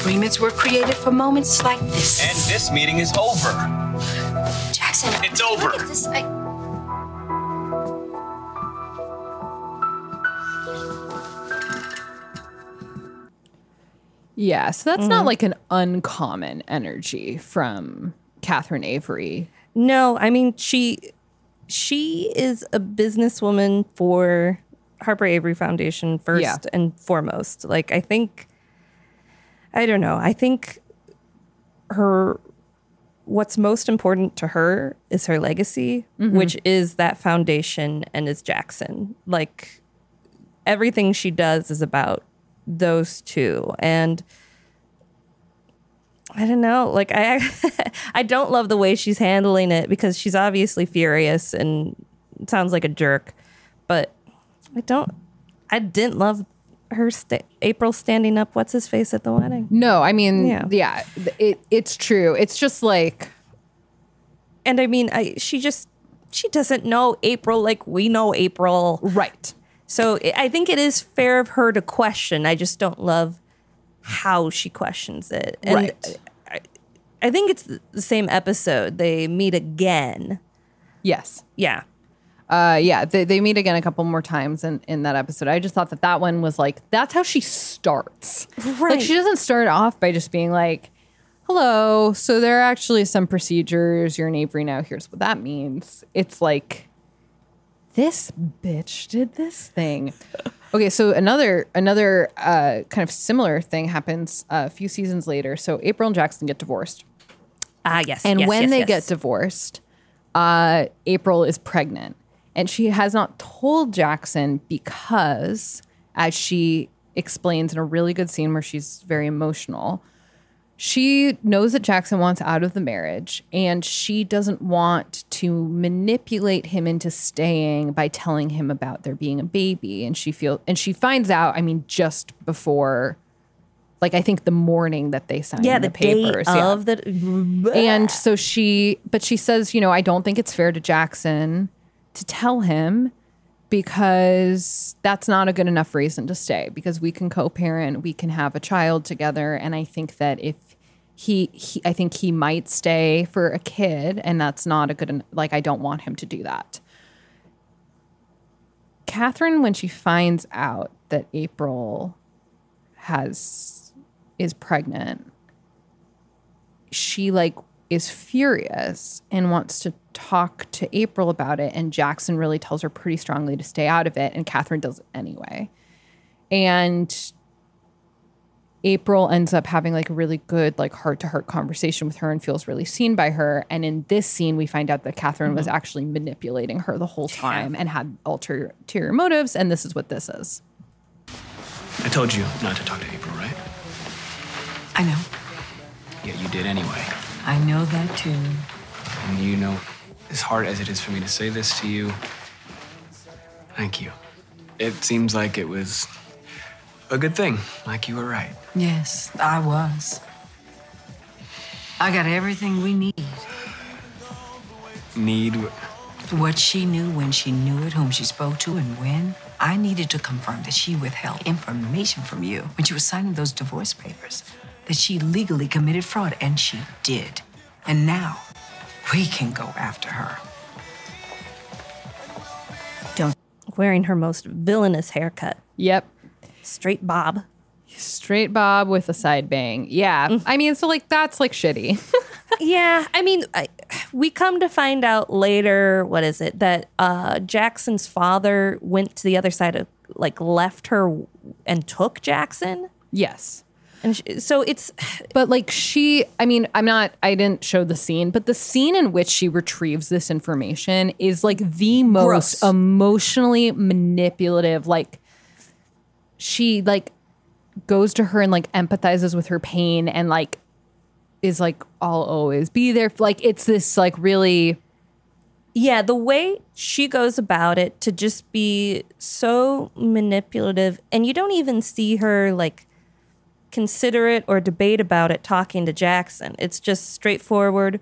agreements were created for moments like this. And this meeting is over. Jackson, It's over. Look at this. I, Yeah, so that's Mm-hmm. not like an uncommon energy from Catherine Avery. No, I mean she she is a businesswoman for Harper Avery Foundation first Yeah. and foremost. Like I think I don't know. I think her what's most important to her is her legacy, Mhm. which is that foundation and is Jackson. Like everything she does is about those two and I don't know. Like I [LAUGHS] I don't love the way she's handling it because she's obviously furious and sounds like a jerk. But I don't I didn't love her sta- April standing up what's his face at the wedding. No, I mean, Yeah. yeah, it, it's true. It's just like, And I mean, I she just she doesn't know April like we know April. Right. So I- think it is fair of her to question. I just don't love how she questions it. And Right. I, I think it's the same episode. They meet again. yes. Yeah. Uh, yeah, they, they meet again a couple more times in, in that episode. I just thought that that one was like, that's how she starts. Right. Like, she doesn't start off by just being like, hello, so there are actually some procedures. You're an Avery now. Here's what that means. It's like, this bitch did this thing. Okay, so another another uh, kind of similar thing happens uh, a few seasons later. So April and Jackson get divorced. Ah, yes. And yes, when yes, they yes. get divorced, uh, April is pregnant. And she has not told Jackson because, as she explains in a really good scene where she's very emotional, she knows that Jackson wants out of the marriage and she doesn't want to manipulate him into staying by telling him about there being a baby. And she feel and she finds out, I mean, just before like I think the morning that they signed yeah, the, the, papers. yeah. of the And so she, but she says, you know, I don't think it's fair to Jackson to tell him because that's not a good enough reason to stay because we can co-parent, we can have a child together and I think that if he, he I think he might stay for a kid and that's not a good like I don't want him to do that. Catherine when she finds out that April has is pregnant she like is furious and wants to talk to April about it and Jackson really tells her pretty strongly to stay out of it and Catherine does it anyway. And April ends up having like a really good like heart to heart conversation with her and feels really seen by her and in this scene we find out that Catherine was mm-hmm. actually manipulating her the whole time and had ulterior motives and this is what this is. I told you not to talk to April, right? I know. Yet you did anyway. I know that too. And you know, as hard as it is for me to say this to you, thank you. It seems like it was a good thing, like you were right. Yes, I was. I got everything we need. Need? What she knew when she knew it, whom she spoke to, and when. I needed to confirm that she withheld information from you when she was signing those divorce papers, that she legally committed fraud, and she did. And now we can go after her. Don't. Wearing her most villainous haircut. Yep. Straight bob. Straight bob with a side bang. Yeah. I mean, so like that's like shitty. [LAUGHS] yeah, I mean, I, we come to find out later. What is it that uh, Jackson's father went to the other side of like left her and took Jackson? yes. And sh- so it's [SIGHS] But like she, I mean, I'm not, I didn't show the scene, but the scene in which she retrieves this information is like the most Gross. emotionally manipulative. Like she like goes to her and like empathizes with her pain and like is like, I'll always be there. Like it's this like really, yeah, the way she goes about it to just be so manipulative, and you don't even see her like consider it or debate about it talking to Jackson. It's just straightforward.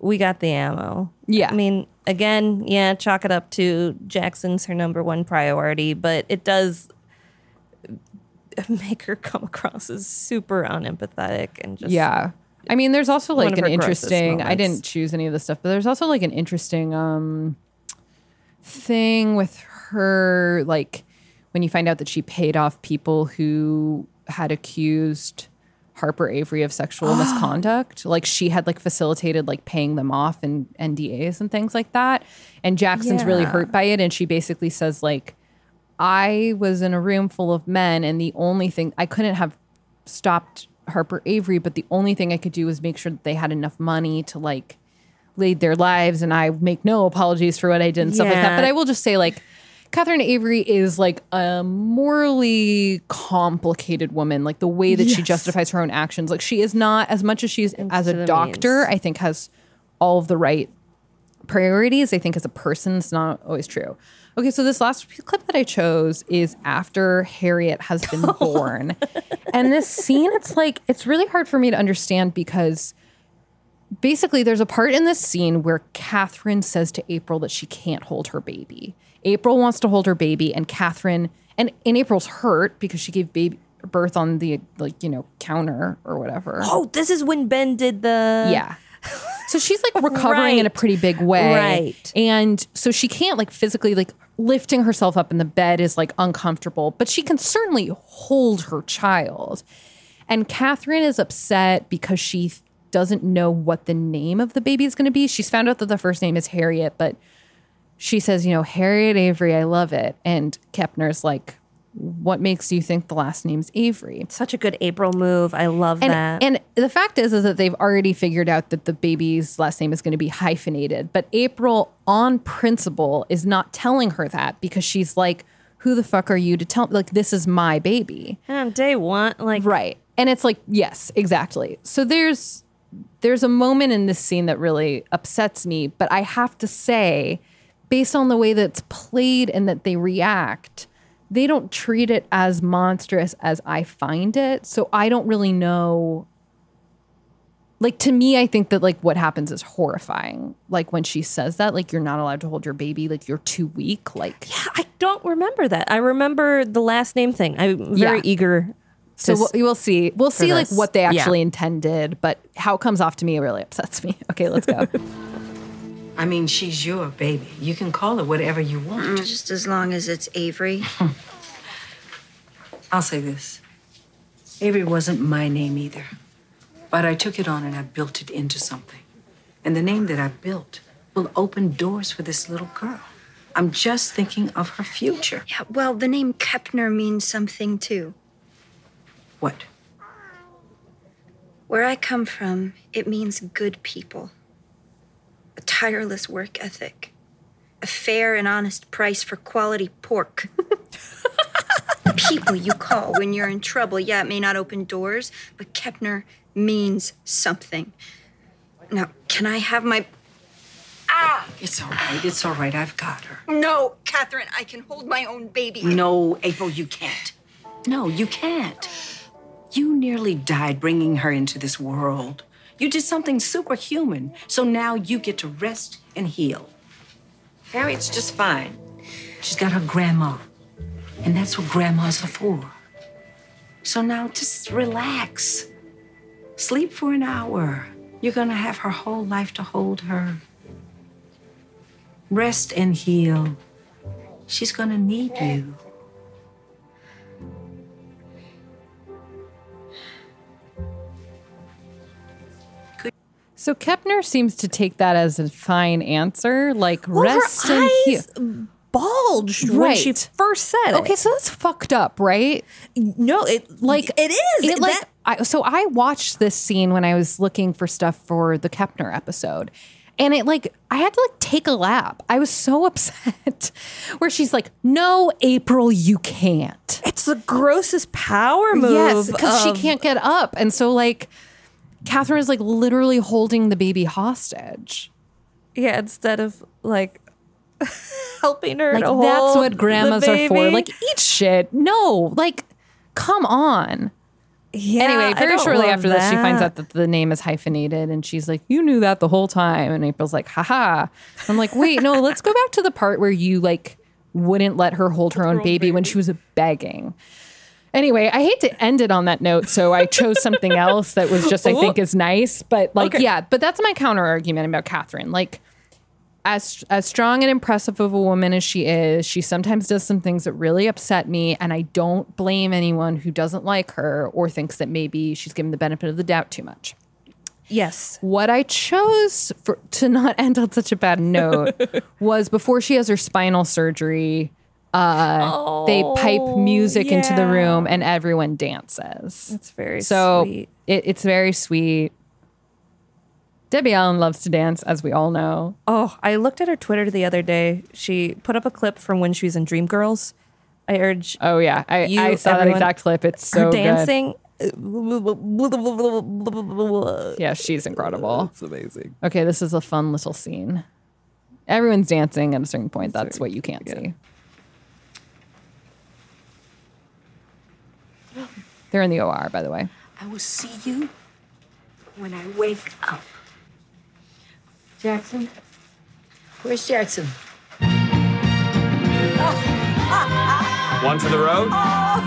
We got the ammo. Yeah. I mean, again, yeah, chalk it up to Jackson's her number one priority, but it does [LAUGHS] make her come across as super unempathetic and just yeah. I mean, there's also like an interesting. I didn't choose any of this stuff, but there's also like an interesting um thing with her, like when you find out that she paid off people who had accused Harper Avery of sexual [GASPS] misconduct. Like she had like facilitated like paying them off and NDAs and things like that. And Jackson's really hurt by it, and she basically says like. I was in a room full of men, and the only thing I couldn't have stopped Harper Avery, but the only thing I could do was make sure that they had enough money to like lead their lives. And I make no apologies for what I did and stuff like that. But I will just say, like, Catherine Avery is like a morally complicated woman. Like the way that she justifies her own actions. Like she is not as much as she's as a doctor. means. I think has all of the right priorities. I think as a person, it's not always true. Okay, so this last clip that I chose is after Harriet has been [LAUGHS] born. and this scene, it's like, it's really hard for me to understand because basically there's a part in this scene where Catherine says to April that she can't hold her baby. April wants to hold her baby, and Catherine, and, and April's hurt because she gave baby birth on the like, you know, counter or whatever. Oh, this is when Ben did the Yeah. [LAUGHS] So she's like recovering in a pretty big way. Right. And so she can't like physically like lifting herself up in the bed is like uncomfortable, but she can certainly hold her child. And Catherine is upset because she doesn't know what the name of the baby is going to be. She's found out that the first name is Harriet, but she says, you know, Harriet Avery, I love it. And Kepner's like, what makes you think the last name's Avery? Such a good April move. I love And, that. and the fact is, is that they've already figured out that the baby's last name is going to be hyphenated. But April, on principle, is not telling her that because she's like, "Who the fuck are you to tell? Like, this is my baby." And day one, like Right. And it's like, yes, exactly. So there's there's a moment in this scene that really upsets me, but I have to say, based on the way that it's played and that they react, they don't treat it as monstrous as I find it. So I don't really know. Like to me, I think that like what happens is horrifying. Like when she says that, like you're not allowed to hold your baby, like you're too weak. Like yeah, I don't remember that. I remember the last name thing. I'm very Yeah. eager. So we'll, we'll see. We'll see like what they Yeah. actually intended, but how it comes off to me really upsets me. [LAUGHS] Okay, let's go. [LAUGHS] I mean, she's your baby. You can call her whatever you want. Mm, just as long as it's Avery. [LAUGHS] I'll say this Avery wasn't my name either. But I took it on and I built it into something. And the name that I built will open doors for this little girl. I'm just thinking of her future. Yeah, well, the name Kepner means something too. What? Where I come from, it means good people, a tireless work ethic, a fair and honest price for quality pork. people you call when you're in trouble. Yeah, it may not open doors, but Kepner means something. Now, can I have my. Ah! It's all right. It's all right. I've got her. No, Catherine, I can hold my own baby. No, April, you can't. No, you can't. You nearly died bringing her into this world. You did something superhuman, so now you get to rest and heal. Harriet's just fine. She's got her grandma, and that's what grandmas are for. So now just relax. Sleep for an hour. You're gonna have her whole life to hold her. Rest and heal. She's gonna need you. So Kepner seems to take that as a fine answer, like Well, her rest in he- eyes bulged when she first said it. Okay, so that's fucked up, right? No, it like it is. It, like That- I, so I watched this scene when I was looking for stuff for the Kepner episode. And it like I had to like take a lap. I was so [LAUGHS] upset. Where she's like, "No, April, you can't." It's the grossest power move. Yes, because she can't get up, and so like, Catherine is like literally holding the baby hostage. Yeah, instead of like [LAUGHS] helping her. Like that's what grandmas are for. Like eat shit. No, like come on. Yeah, anyway, very shortly after this, she finds out that the name is hyphenated, and she's like, "You knew that the whole time." And April's like, "Haha." I'm like, "Wait, no, let's go back to the part where you like wouldn't let her hold her own baby when she was begging." Anyway, I hate to end it on that note, so I chose something else that was just I think is nice, but like Okay. yeah, but that's my counter argument about Catherine. Like as as strong and impressive of a woman as she is, she sometimes does some things that really upset me, and I don't blame anyone who doesn't like her or thinks that maybe she's given the benefit of the doubt too much. Yes. What I chose for to not [LAUGHS] end on such a bad note [LAUGHS] was before she has her spinal surgery. Uh, they pipe music into the room and everyone dances. That's very so sweet. It, it's very sweet. Debbie Allen loves to dance, as we all know. Oh, I looked at her Twitter the other day. She put up a clip from when she was in Dreamgirls. I urge. Oh yeah, I, you, I saw that exact clip. It's her so good. dancing. Yeah, she's incredible. It's amazing. Okay, this is a fun little scene. Everyone's dancing at a certain point. That's what you can't see. They're in the OR, by the way. I will see you when I wake up. Jackson? Where's Jackson? One for the road? Oh,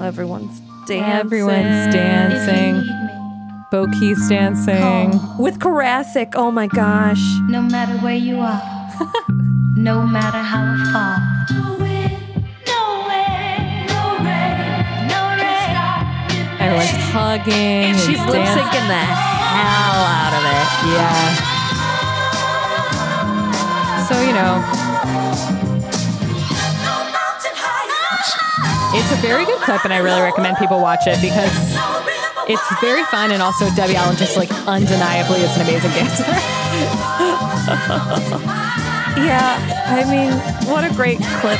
[LAUGHS] everyone's dancing. Everyone's dancing. Boke's dancing. Oh, with Koracick. Oh my gosh. No matter where you are, [LAUGHS] no matter how far. Everyone's hugging. and She's lip dancing. syncing the hell out of it. Yeah. So, you know. It's a very good clip, and I really recommend people watch it because it's very fun, and also Debbie Allen just like undeniably is an amazing dancer. [LAUGHS] Yeah, I mean, what a great clip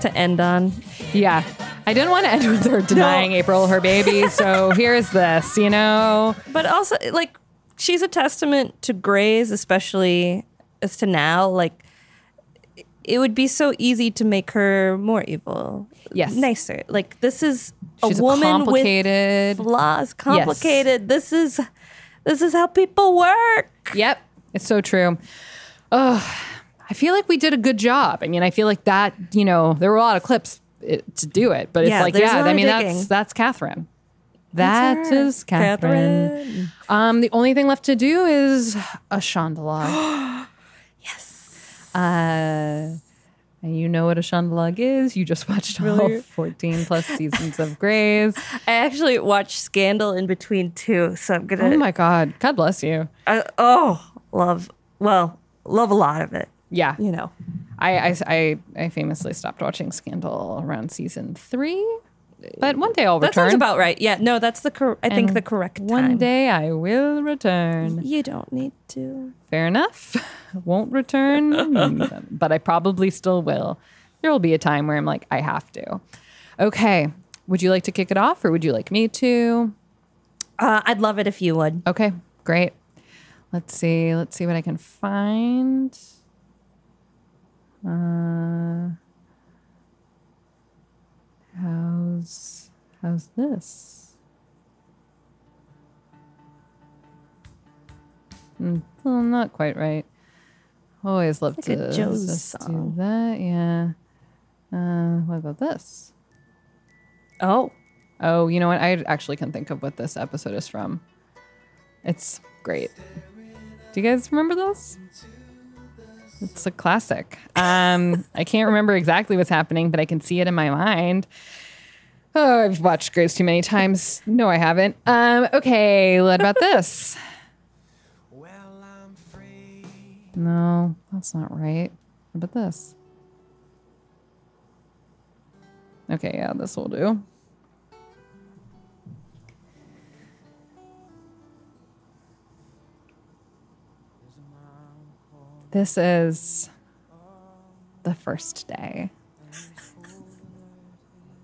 to end on. yeah. I didn't want to end with her denying April her baby, so [LAUGHS] here's this, you know? But also, like, she's a testament to Grey's, especially as to now. Like, it would be so easy to make her more evil. Yes. Nicer. Like, this is a She's a woman complicated- with flaws. Complicated. This is this is how people work. Yep, it's so true. Oh, I feel like we did a good job. I mean, I feel like that, you know, there were a lot of clips it, to do it, but it's Yeah, like, yeah, I mean, digging. that's that's Catherine. That's That her. is Catherine. Catherine. Um, the only thing left to do is a chandelier. [GASPS] yes. Uh, and you know what a chandelier is. You just watched all 14 plus seasons of Grey's. [LAUGHS] I actually watched Scandal in between too, so I'm gonna. Oh my God. God bless you. I, oh, love. Well, love a lot of it. Yeah. You know. I, I, I, I famously stopped watching Scandal around season three, but one day I'll return. That sounds about right. Yeah, no, that's the cor- I think the correct time. One day I will return. You don't need to. Fair enough. [LAUGHS] Won't return, [LAUGHS] but I probably still will. There will be a time where I'm like, I have to. Okay. Would you like to kick it off or would you like me to? Uh, I'd love it if you would. Okay, great. Let's see. Let's see what I can find. Uh, how's how's this? Hmm, well, not quite right. Always love Look to at Joe's just do that. Yeah. Uh, what about this? Oh. Oh, you know what? I actually can think of what this episode is from. It's great. Do you guys remember this? It's a classic. Um, I can't remember exactly what's happening, but I can see it in my mind. Oh, I've watched Grey's too many times. No, I haven't. Um, okay, what about this? No, that's not right. What about this? Okay, yeah, this will do. This is the first day.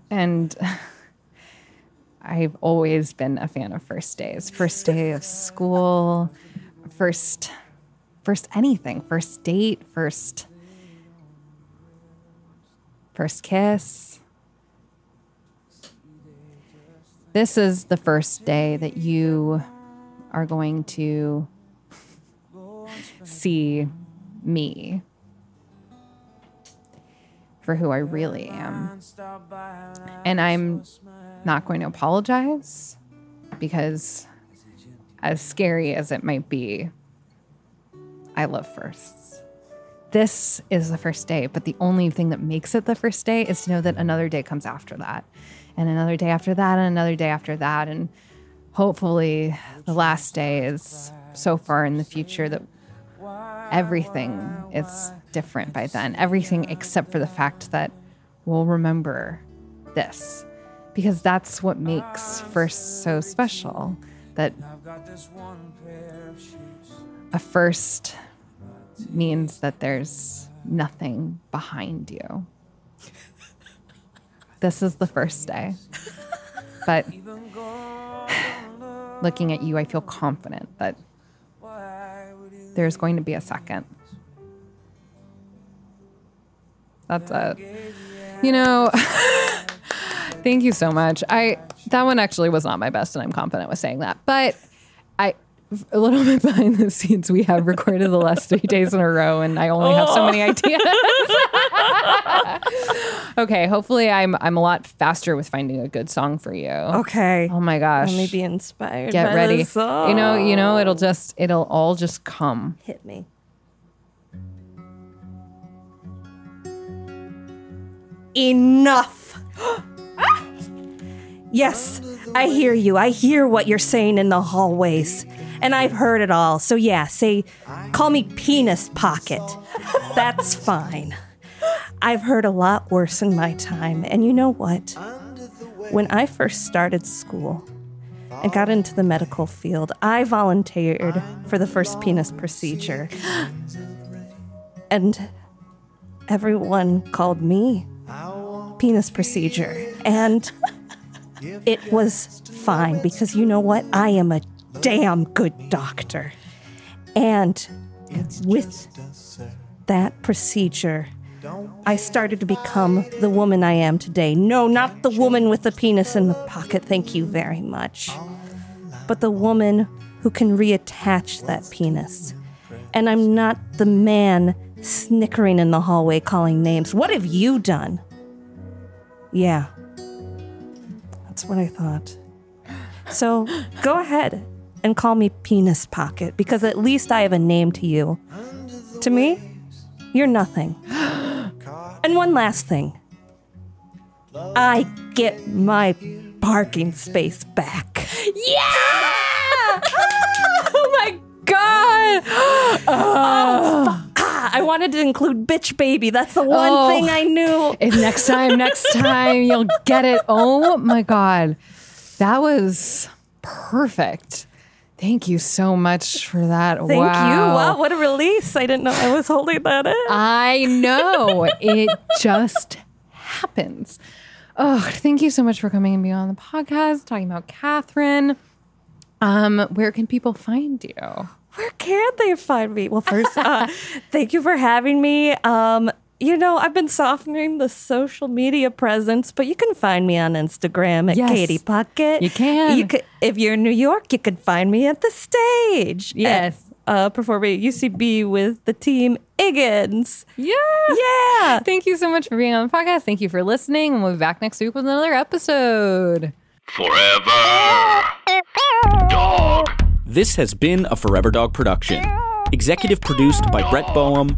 And [LAUGHS] I've always been a fan of first days. First day of school, first first anything, first date, first first kiss. This is the first day that you are going to [LAUGHS] see me for who I really am. And I'm not going to apologize because, as scary as it might be, I love firsts. This is the first day, but the only thing that makes it the first day is to know that another day comes after that, and another day after that, and another day after that. And hopefully, the last day is so far in the future that everything is different by then. Everything except for the fact that we'll remember this because that's what makes first so special. That a first means that there's nothing behind you. This is the first day. But [SIGHS] looking at you, I feel confident that there's going to be a second. That's it. You know, [LAUGHS] thank you so much. I that one actually was not my best, and I'm confident with saying that. But I a little [LAUGHS] bit behind the scenes, we have recorded the last three days in a row, and I only have so many oh. ideas. [LAUGHS] [LAUGHS] okay, hopefully I'm I'm a lot faster with finding a good song for you. Okay. Oh my gosh. Let me be inspired. Get by ready. this song. You know, you know, it'll just it'll all just come. Hit me. Enough. [GASPS] yes, I hear you. I hear what you're saying in the hallways. And I've heard it all. So, yeah, say, call me Penis Pocket. [LAUGHS] That's fine. I've heard a lot worse in my time. And you know what? When I first started school and got into the medical field, I volunteered for the first penis procedure. [GASPS] And everyone called me penis procedure. And [LAUGHS] it was fine because you know what? I am a damn good doctor. And with that procedure, I started to become the woman I am today. No, not the woman with the penis in the pocket, thank you very much. But the woman who can reattach that penis. And I'm not the man snickering in the hallway calling names. What have you done? Yeah. That's what I thought. So go ahead and call me Penis Pocket because at least I have a name to you. To me, you're nothing. And one last thing I get my parking space back. Yeah! [LAUGHS] oh my god! Oh, ah, I wanted to include bitch baby. That's the one Oh. thing I knew. [LAUGHS] If next time, next time you'll get it. Oh my god. That was perfect. Thank you so much for that. Thank you. wow. Wow, what a release. I didn't know I was holding that in. I know. [LAUGHS] it just happens. Oh, thank you so much for coming and being on the podcast, talking about Catherine. Um, where can people find you? Where can they find me? Well, first, uh, [LAUGHS] thank you for having me. Um, you know, I've been softening the social media presence, but you can find me on Instagram at Yes. Katie Puckett. You can. You could, if you're in New York, you can find me at the stage. Yes. uh, performing at UCB with the team Iggins. Yeah. Yeah. Thank you so much for being on the podcast. Thank you for listening. And we'll be back next week with another episode. Forever. Dog. This has been a Forever Dog production. Executive produced by Brett Boehm,